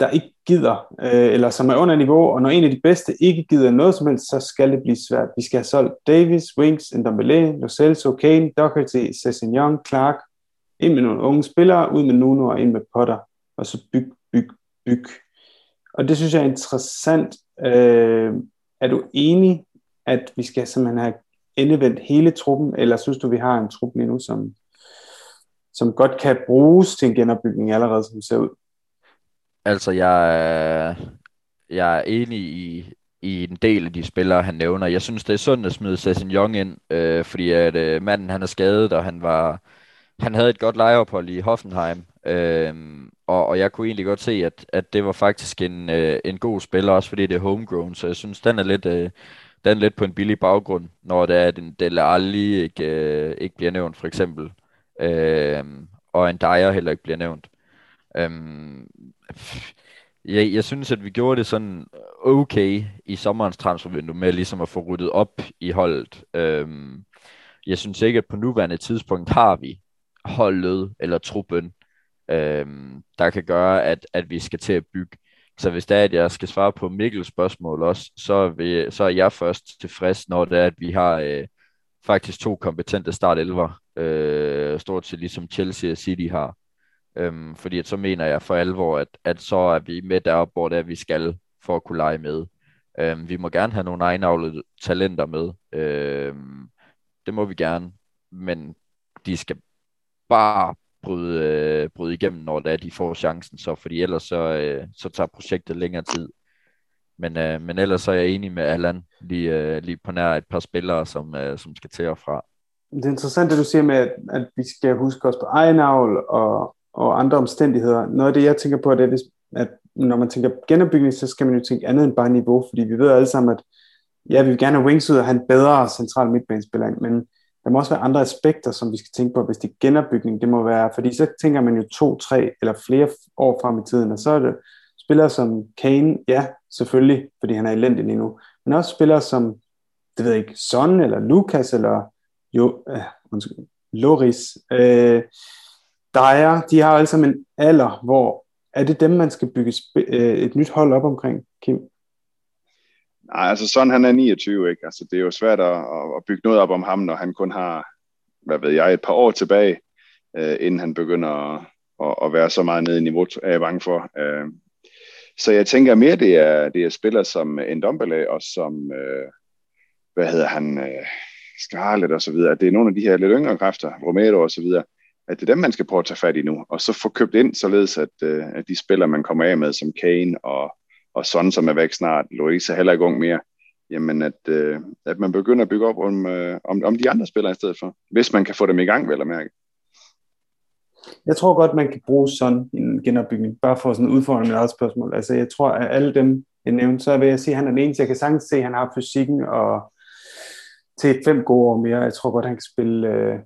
der ikke gider, øh, eller som er under niveau, og når en af de bedste ikke gider noget som helst, så skal det blive svært. Vi skal have solgt Davis, Winks, Ndombele, Lo Celso, Kane, Doherty, Sessignon, Clark, ind med nogle unge spillere, ud med Nuno og ind med Potter, og så byg, byg, byg. Og det synes jeg er interessant. Øh, er du enig, at vi skal simpelthen have endevendt hele truppen, eller synes du, vi har en trup lige nu, som, som godt kan bruges til en genopbygning allerede, som ser ud? Altså, jeg, jeg er enig i, i en del af de spillere, han nævner. Jeg synes, det er sundt at smide Sassin Young ind, øh, fordi at øh, manden han er skadet, og han var han havde et godt lejeophold i Hoffenheim, øh, og, og jeg kunne egentlig godt se, at, at det var faktisk en, øh, en god spiller, også fordi det er homegrown, så jeg synes, den er lidt, øh, den er lidt på en billig baggrund, når det er, at en Dele Alli ikke, øh, ikke bliver nævnt, for eksempel, øh, og en Dyer heller ikke bliver nævnt. Øh, jeg, jeg synes, at vi gjorde det sådan okay i sommerens transfervindue med ligesom at få ryddet op i holdet. Øh, jeg synes ikke, at på nuværende tidspunkt har vi holdet eller truppen, øhm, der kan gøre, at, at vi skal til at bygge. Så hvis det er, at jeg skal svare på Mikkels spørgsmål også, så vi, så er jeg først tilfreds, når det er, at vi har øh, faktisk to kompetente startelver, øh, stort set ligesom Chelsea og City har. Øhm, fordi at så mener jeg for alvor, at, at så er vi med deroppe, hvor det er, vi skal for at kunne lege med. Øhm, vi må gerne have nogle egenavlede talenter med. Øhm, det må vi gerne, men de skal bare bryde, øh, bryde igennem, når det er, de får chancen, så, fordi ellers så, øh, så tager projektet længere tid. Men, øh, men ellers så er jeg enig med Allan, lige, øh, lige på nær et par spillere, som, øh, som skal til og fra. Det er interessant, det du siger med, at, at vi skal huske os på egenavl og, og andre omstændigheder. Noget af det, jeg tænker på, det er, hvis, at når man tænker genopbygning, så skal man jo tænke andet end bare niveau, fordi vi ved alle sammen, at ja, vi vil gerne have Wings ud og have en bedre central midtbanespiller, men der må også være andre aspekter, som vi skal tænke på, hvis det er genopbygning. Det må være, fordi så tænker man jo to, tre eller flere år frem i tiden, og så er det spillere som Kane, ja, selvfølgelig, fordi han er elendig lige nu, men også spillere som, det ved jeg ikke, Son eller Lucas eller jo, øh, undskyld, Loris, øh, Dyer, de har alle sammen en alder, hvor er det dem, man skal bygge sp- øh, et nyt hold op omkring, Kim? Nej, altså sådan han er 29, ikke? Altså det er jo svært at, at bygge noget op om ham, når han kun har, hvad ved jeg, et par år tilbage, øh, inden han begynder at, at, at være så meget nede i niveau, er jeg bange for. Øh, så jeg tænker mere, det er, det er spillere som Ndombele og som, øh, hvad hedder han, øh, Scarlett og så videre, at det er nogle af de her lidt yngre kræfter, Romero og så videre, at det er dem, man skal prøve at tage fat i nu, og så få købt ind, således at, øh, at de spillere, man kommer af med, som Kane og, og sådan som er væk snart, Louise er heller ikke ung mere, jamen at, øh, at man begynder at bygge op om, øh, om, om de andre spillere i stedet for, hvis man kan få dem i gang, vel at mærke. Jeg tror godt, man kan bruge sådan en genopbygning, bare for sådan en udfordring eget spørgsmål. Altså jeg tror, at alle dem, jeg nævnte, så vil jeg sige, at han er den eneste. Jeg kan sagtens se, at han har fysikken og til fem gode år mere. Jeg tror godt, han kan spille, øh,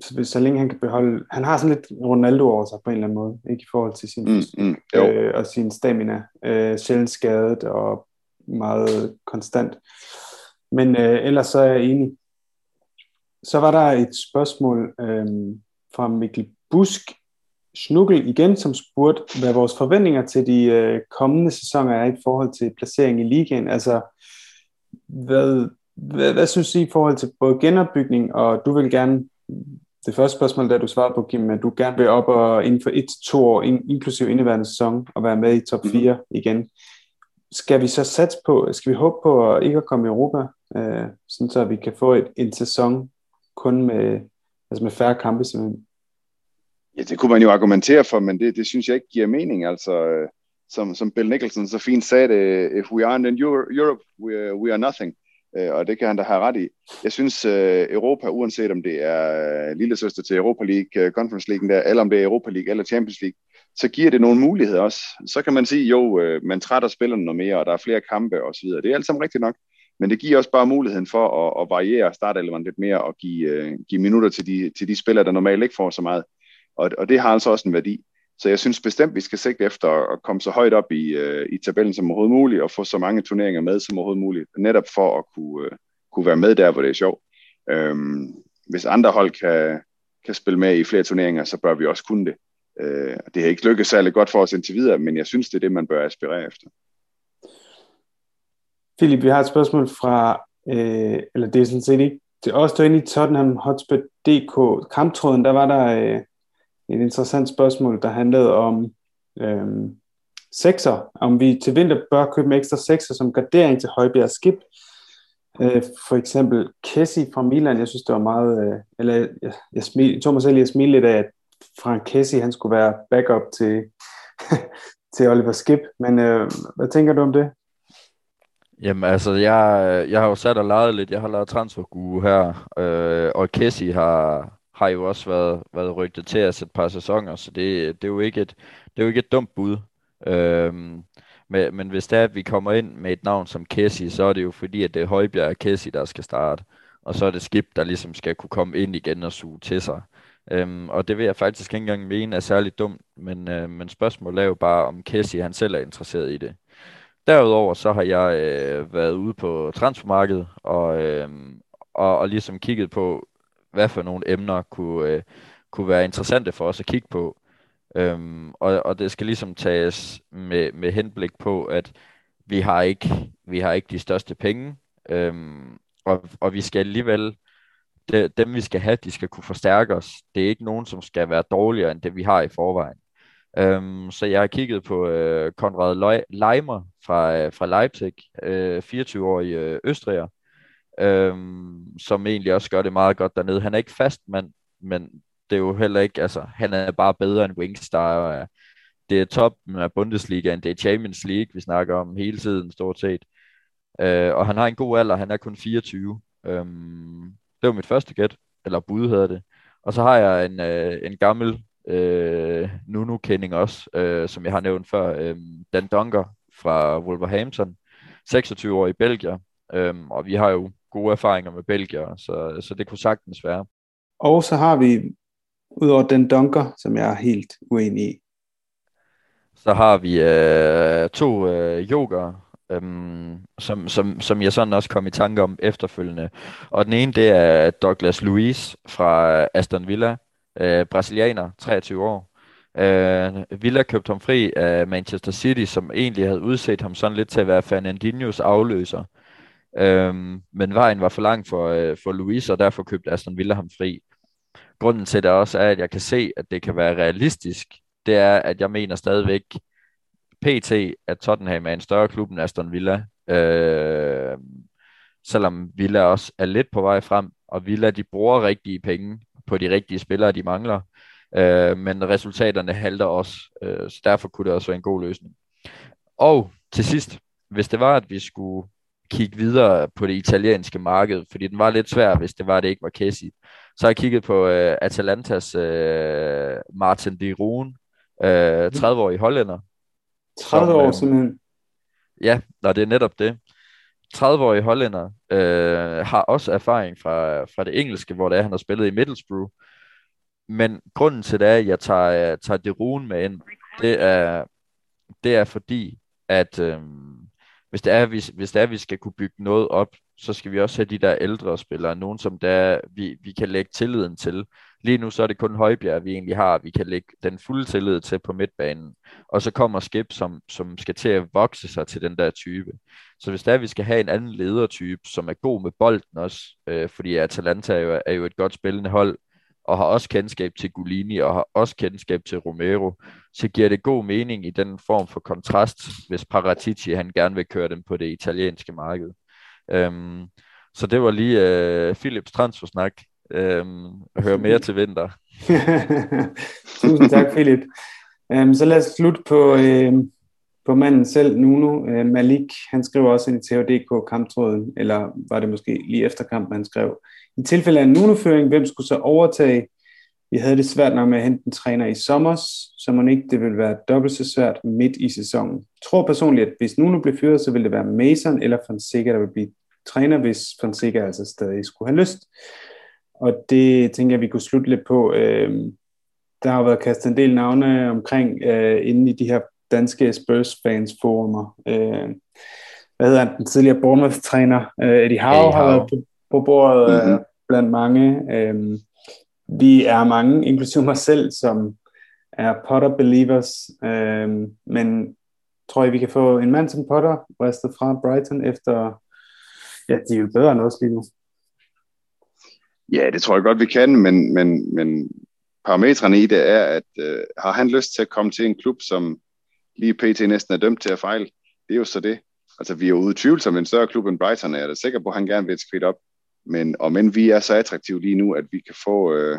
så, så længe han kan beholde... Han har sådan lidt Ronaldo over sig på en eller anden måde, ikke i forhold til sin Mm, mm, jo. øh, og sin stamina. Øh, sjældent skadet og meget konstant. Men øh, ellers så er jeg enig. Så var der et spørgsmål øh, fra Mikkel Busk Snukkel igen, som spurgte, hvad vores forventninger til de øh, kommende sæsoner er i forhold til placering i ligaen. Altså, hvad, hvad, hvad synes I i forhold til både genopbygning, og du vil gerne, det første spørgsmål, da du svarede på, Kim, at du gerne vil op og inden for et to år, in, inklusive indeværende sæson, og være med i top 4 mm-hmm. igen. Skal vi så satse på, skal vi håbe på at ikke at komme i Europa, øh, sådan så vi kan få et, en sæson kun med, altså med færre kampe simpelthen? Ja, det kunne man jo argumentere for, men det, det synes jeg ikke giver mening. Altså, øh, som, som Bill Nicholson så fint sagde det, if we aren't in Europe, we are, we are nothing. Øh, og det kan han da have ret i. Jeg synes, øh, Europa, uanset om det er øh, lille søster til Europa League, øh, Conference League, der, eller om det er Europa League eller Champions League, så giver det nogle muligheder også. Så kan man sige, jo, øh, man trætter spillerne noget mere, og der er flere kampe osv. Det er alt sammen rigtigt nok. Men det giver også bare muligheden for at, at variere starteleveren lidt mere og give, give minutter til de, til de spillere, der normalt ikke får så meget. Og, og det har altså også en værdi. Så jeg synes bestemt, vi skal sigte efter at komme så højt op i, øh, i tabellen som overhovedet muligt, og få så mange turneringer med som overhovedet muligt, netop for at kunne, øh, kunne være med der, hvor det er sjovt. Øhm, hvis andre hold kan, kan spille med i flere turneringer, så bør vi også kunne det. Øh, det har ikke lykkes særlig godt for os indtil videre, men jeg synes, det er det, man bør aspirere efter. Philip, vi har et spørgsmål fra, øh, eller det er sådan set ikke, det er også derinde i Tottenham Hotspur DK kamptråden, der var der øh, et interessant spørgsmål, der handlede om øhm, sekser, om vi til vinter bør købe med ekstra sekser som gardering til Højbjerg Skib. Øh, for eksempel Kessi fra Milan, jeg synes det var meget, øh, eller jeg, jeg, smil, jeg tog mig selv i at smile lidt af, at Frank Kessi, han skulle være backup til, til Oliver Skip, men øh, hvad tænker du om det? Jamen altså, jeg, jeg har jo sat og leget lidt, jeg har lavet transfergue her, øh, og Kessi har, har jo også været, været rygtet til os et par sæsoner, så det, det, er, jo ikke et, det er jo ikke et dumt bud. Øhm, men, men hvis det er, at vi kommer ind med et navn som Kessi, så er det jo fordi, at det er Højbjerg og Kessi, der skal starte. Og så er det Skip, der ligesom skal kunne komme ind igen og suge til sig. Øhm, og det vil jeg faktisk ikke engang mene er særligt dumt, men, øh, men spørgsmålet er jo bare, om Kessi han selv er interesseret i det. Derudover så har jeg øh, været ude på transfermarkedet og, øh, og, og ligesom kigget på, hvad for nogle emner kunne, øh, kunne være interessante for os at kigge på. Øhm, og, og det skal ligesom tages med, med henblik på, at vi har ikke, vi har ikke de største penge, øhm, og, og vi skal alligevel, det, dem vi skal have, de skal kunne forstærke os. Det er ikke nogen, som skal være dårligere end det, vi har i forvejen. Øhm, så jeg har kigget på øh, Konrad Leimer fra, øh, fra Leipzig, øh, 24-årig øh, østriger, øhm, som egentlig også gør det meget godt dernede. Han er ikke fast mand, men det er jo heller ikke, altså han er bare bedre end Wings, der er, det er top af Bundesliga, det er Champions League, vi snakker om hele tiden stort set. Øh, og han har en god alder, han er kun 24. Øhm, det var mit første gæt, eller bud hedder det. Og så har jeg en, øh, en gammel øh, Nuno-kending også, øh, som jeg har nævnt før, øh, Dan Dunker fra Wolverhampton, 26 år i Belgien, øhm, og vi har jo gode erfaringer med Belgier, så, så det kunne sagtens være. Og så har vi, udover den dunker, som jeg er helt uenig i, så har vi øh, to øh, yogaer, øhm, som, som, som jeg sådan også kom i tanke om efterfølgende. Og den ene, det er Douglas Luiz fra Aston Villa, øh, brasilianer, 23 år. Øh, Villa købte ham fri af Manchester City, som egentlig havde udset ham sådan lidt til at være Fernandinhos afløser. Øhm, men vejen var for lang for, øh, for Luis, og derfor købte Aston Villa ham fri. Grunden til det også er, at jeg kan se, at det kan være realistisk. Det er, at jeg mener stadigvæk, PT, at Tottenham er en større klub end Aston Villa. Øh, selvom Villa også er lidt på vej frem, og Villa de bruger rigtige penge på de rigtige spillere, de mangler. Øh, men resultaterne halter også, øh, så derfor kunne det også være en god løsning. Og til sidst, hvis det var, at vi skulle kigge videre på det italienske marked, fordi den var lidt svær, hvis det var, det ikke var Kessi. Så har jeg kigget på uh, Atalantas uh, Martin de Roon, uh, 30-årig hollænder. 30 som, år simpelthen? Ja, og det er netop det. 30-årig hollænder uh, har også erfaring fra, fra det engelske, hvor det er, han har spillet i Middlesbrough. Men grunden til det er, at jeg tager, tager de Roon med ind, det er, det er fordi, at... Uh, hvis det, er, hvis, hvis det er, at vi skal kunne bygge noget op, så skal vi også have de der ældre spillere, nogen som der, vi, vi kan lægge tilliden til. Lige nu så er det kun Højbjerg, vi egentlig har, vi kan lægge den fulde tillid til på midtbanen. Og så kommer Skip, som, som skal til at vokse sig til den der type. Så hvis det er, at vi skal have en anden ledertype, som er god med bolden også, øh, fordi Atalanta er jo, er jo et godt spillende hold, og har også kendskab til Gulini, og har også kendskab til Romero, så giver det god mening i den form for kontrast, hvis Paratici han gerne vil køre dem på det italienske marked. Øhm, så det var lige øh, Philips transfersnak. Øhm, hør mere til vinter. Tusind tak, Philip. Øhm, så lad os slutte på, øh, på manden selv, Nuno øh, Malik, han skriver også ind i THDK kamptråden, eller var det måske lige efter kampen, han skrev. I tilfælde af en Nuno-føring, hvem skulle så overtage? Vi havde det svært nok med at hente en træner i sommer, så man ikke det ville være dobbelt så svært midt i sæsonen. Jeg tror personligt, at hvis Nuno blev fyret, så ville det være Mason eller Fonseca, der ville blive træner, hvis Fonseca altså stadig skulle have lyst. Og det tænker jeg, vi kunne slutte lidt på. Øh, der har været kastet en del navne omkring øh, inde i de her danske Spurs fans forumer. Øh, hvad hedder han, den tidligere Bournemouth-træner, øh, Eddie Howe, har været på, på bordet mm-hmm. blandt mange. Øh, vi er mange, inklusive mig selv, som er Potter-believers, øh, men tror jeg, vi kan få en mand som Potter restet fra Brighton efter, ja, de er jo bedre end os lige nu. Ja, det tror jeg godt, vi kan, men, men, men parametrene i det er, at øh, har han lyst til at komme til en klub, som lige pt. næsten er dømt til at fejle, det er jo så det. Altså, vi er jo ude tvivl som en større klub end Brighton, og jeg er da sikker på, at han gerne vil et skridt op. Men om end vi er så attraktive lige nu, at vi kan få, øh,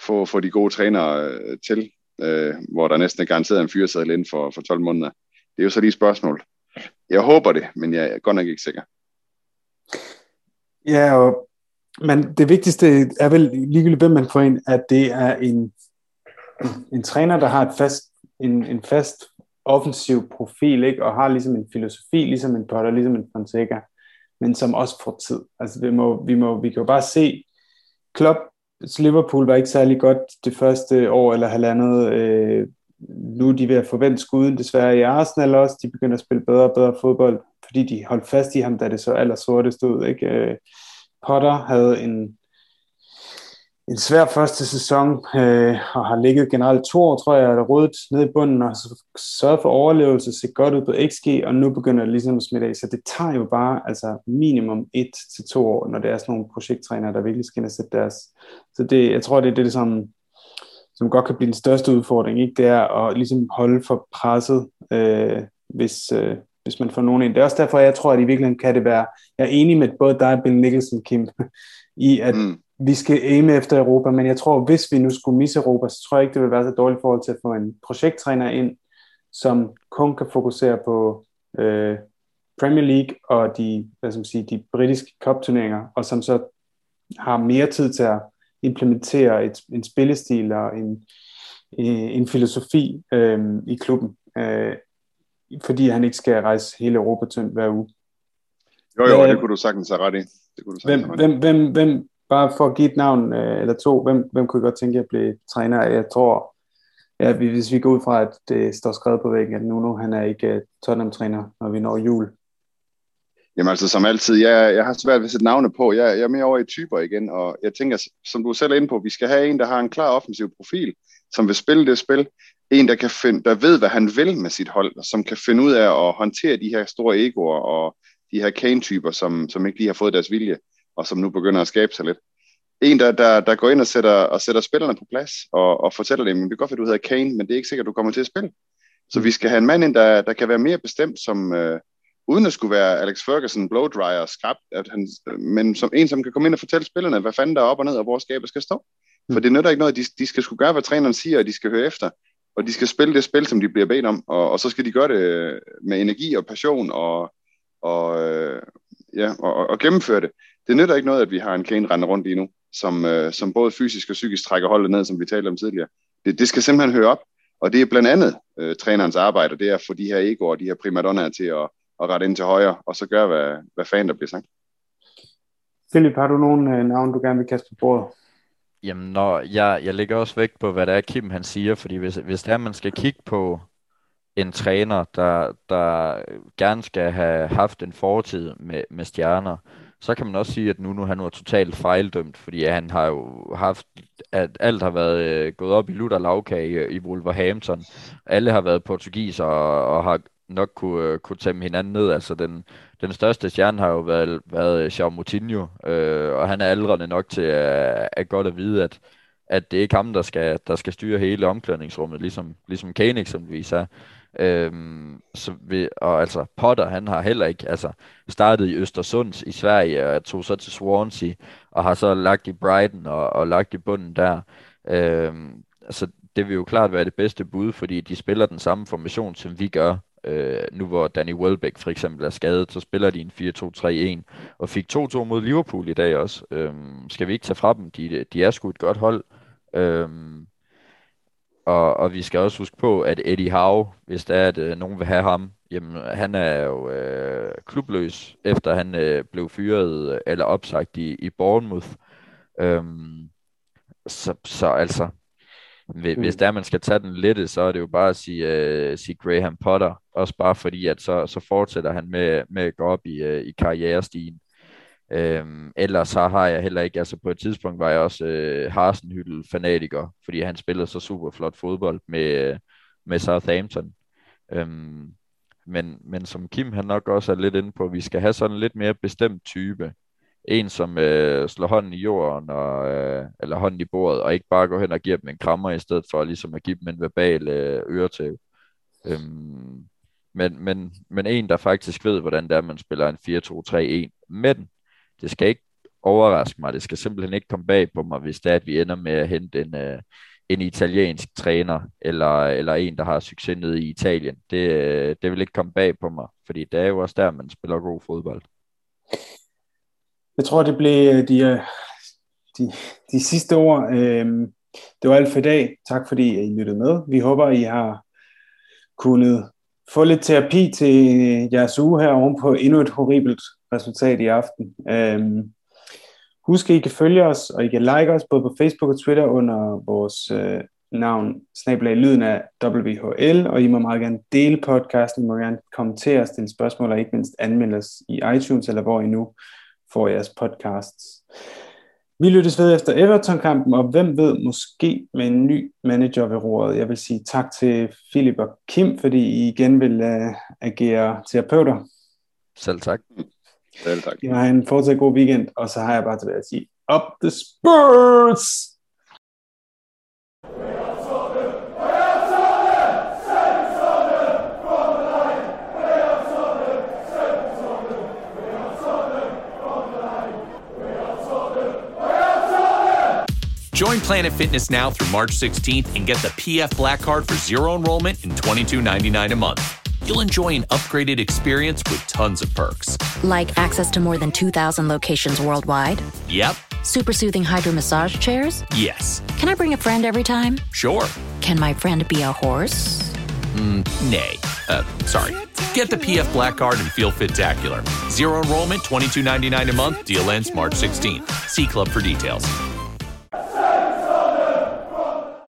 få, få de gode trænere øh, til, øh, hvor der næsten er garanteret en fyreseddel inden for, for 12 måneder. Det er jo så lige et spørgsmål. Jeg håber det, men jeg er godt nok ikke sikker. Ja, og, men det vigtigste er vel ligegyldigt, hvem man får ind, at det er en, en træner, der har et fast, en, en fast offensiv profil, ikke? og har ligesom en filosofi, ligesom en Potter, ligesom en Fonseca, men som også får tid. Altså vi, må, vi, må, vi kan jo bare se, Klopps Liverpool var ikke særlig godt det første år eller halvandet. Øh, nu er de ved at forvente skuden desværre i Arsenal også. De begynder at spille bedre og bedre fodbold, fordi de holdt fast i ham, da det så aller sortest ud. Ikke? Øh, Potter havde en, en svær første sæson, øh, og har ligget generelt to år, tror jeg, der rådet ned i bunden, og sørget for overlevelse, se godt ud på XG, og nu begynder det ligesom at smitte af. Så det tager jo bare altså minimum et til to år, når det er sådan nogle projekttrænere, der virkelig skal sætte deres. Så det, jeg tror, det er det, som, som godt kan blive den største udfordring, ikke? det er at ligesom holde for presset, øh, hvis, øh, hvis man får nogen ind. Det er også derfor, jeg tror, at i virkeligheden kan det være, jeg er enig med både dig og Bill Nicholson, Kim, i at mm vi skal aime efter Europa, men jeg tror, hvis vi nu skulle misse Europa, så tror jeg ikke, det vil være så dårligt forhold til at få en projekttræner ind, som kun kan fokusere på øh, Premier League og de, hvad skal man sige, de britiske cup-turneringer, og som så har mere tid til at implementere et, en spillestil og en, en filosofi øh, i klubben. Øh, fordi han ikke skal rejse hele Europa tyndt hver uge. Jo, jo, det kunne du sagtens have ret i. Det kunne du hvem, hvem, hvem, hvem, bare for at give et navn øh, eller to, hvem, hvem kunne I godt tænke at blive træner Jeg tror, ja, hvis vi går ud fra, at det står skrevet på væggen, at Nuno han er ikke uh, Tottenham-træner, når vi når jul. Jamen altså, som altid, jeg, jeg har svært ved at sætte navne på. Jeg, jeg er mere over i typer igen, og jeg tænker, som du selv er inde på, vi skal have en, der har en klar offensiv profil, som vil spille det spil, en, der, kan finde, der ved, hvad han vil med sit hold, og som kan finde ud af at håndtere de her store egoer og de her Kane-typer, som, som ikke lige har fået deres vilje, og som nu begynder at skabe sig lidt. En, der, der, der går ind og sætter, og sætter spillerne på plads, og, og fortæller dem, det er godt, at du hedder Kane, men det er ikke sikkert, at du kommer til at spille. Så vi skal have en mand ind, der, der kan være mere bestemt, som, øh, uden at skulle være Alex Ferguson, blowdryer, skrab, at han, men som en, som kan komme ind og fortælle spillerne, hvad fanden der er op og ned, og hvor skabet skal stå. For det nytter ikke noget, de, de skal skulle gøre, hvad træneren siger, og de skal høre efter og de skal spille det spil, som de bliver bedt om, og, og så skal de gøre det med energi og passion, og, og, øh, ja, og, og gennemføre det. Det nytter ikke noget, at vi har en Kane rende rundt lige nu, som, øh, som både fysisk og psykisk trækker holdet ned, som vi talte om tidligere. Det, det skal simpelthen høre op, og det er blandt andet øh, trænerens arbejde, og det er at få de her egoer og de her primadonnaer til at, at rette ind til højre, og så gøre, hvad, hvad fanden der bliver sagt. Philip, har du nogen øh, navn, du gerne vil kaste på bordet? Jamen, når jeg, jeg lægger også vægt på, hvad det er, Kim han siger, fordi hvis, hvis det er, man skal kigge på en træner, der, der gerne skal have haft en fortid med, med stjerner, så kan man også sige, at nu, nu han var totalt fejldømt, fordi han har jo haft, at alt har været øh, gået op i lutter lavkage i, i Wolverhampton. Alle har været portugiser og, og har nok kunne, øh, kunne tæmme hinanden ned. Altså den, den største stjerne har jo været, været øh, Jean Moutinho, øh, og han er aldrende nok til at, at godt at vide, at, at det er ikke ham, der skal, der skal styre hele omklædningsrummet, ligesom, ligesom Kane eksempelvis er. Øhm, så vi, og altså Potter, han har heller ikke altså, startet i Østersund i Sverige, og tog så til Swansea, og har så lagt i Brighton og, og lagt i bunden der. Øhm, altså, det vil jo klart være det bedste bud, fordi de spiller den samme formation, som vi gør Øh, nu hvor Danny Welbeck for eksempel er skadet, så spiller de en 4-2-3-1, og fik 2-2 mod Liverpool i dag også. Øhm, skal vi ikke tage fra dem? De, de er sgu et godt hold. Øhm, og, og vi skal også huske på, at Eddie Howe, hvis der er, at øh, nogen vil have ham, jamen han er jo øh, klubløs, efter han øh, blev fyret øh, eller opsagt i, i Bournemouth. Øhm, så, så altså, hvis, mm. hvis der man skal tage den lette, så er det jo bare at sige, øh, sige Graham Potter, også bare fordi, at så, så fortsætter han med, med at gå op i, øh, i karrierestigen. Øhm, ellers så har jeg heller ikke, altså på et tidspunkt var jeg også øh, Harsenhyttel-fanatiker, fordi han spillede så super flot fodbold med, øh, med Southampton. Øhm, men, men som Kim han nok også er lidt inde på, vi skal have sådan lidt mere bestemt type. En, som øh, slår hånden i jorden, og, øh, eller hånden i bordet, og ikke bare går hen og giver dem en krammer, i stedet for ligesom at give dem en verbal øh, øretæv. Øhm, men, men, men en, der faktisk ved, hvordan det er, man spiller en 4-2-3-1. Men det skal ikke overraske mig. Det skal simpelthen ikke komme bag på mig, hvis det er, at vi ender med at hente en, øh, en italiensk træner, eller, eller en, der har succes nede i Italien. Det, øh, det vil ikke komme bag på mig, fordi det er jo også der, man spiller god fodbold. Jeg tror, det blev øh, de, øh, de, de sidste ord. Øhm, det var alt for i dag. Tak fordi I lyttede med. Vi håber, I har kunnet få lidt terapi til jeres uge her ovenpå endnu et horribelt resultat i aften. Øhm, husk, at I kan følge os, og I kan like os både på Facebook og Twitter under vores øh, navn, snablag lyden af WHL, og I må meget gerne dele podcasten, I må gerne kommentere, stille spørgsmål, og ikke mindst anmelde os i iTunes, eller hvor I nu får jeres podcasts. Vi lyttes ved efter Everton-kampen, og hvem ved, måske med en ny manager ved roret. Jeg vil sige tak til Philip og Kim, fordi I igen vil uh, agere terapeuter. Selv tak. Selv er tak. Jeg en fortsat god weekend, og så har jeg bare tilbage at sige, up the Spurs! Join Planet Fitness now through March 16th and get the PF Black Card for zero enrollment and $22.99 a month. You'll enjoy an upgraded experience with tons of perks. Like access to more than 2,000 locations worldwide, Yep, super soothing hydro massage chairs. yes, Can I bring a friend every time? sure. Can my friend be a horse? Nay. Uh, sorry. Get the PF Black Card and feel fit-tacular. Zero enrollment, $22.99 a month. Deal ends March 16th. See Club for details.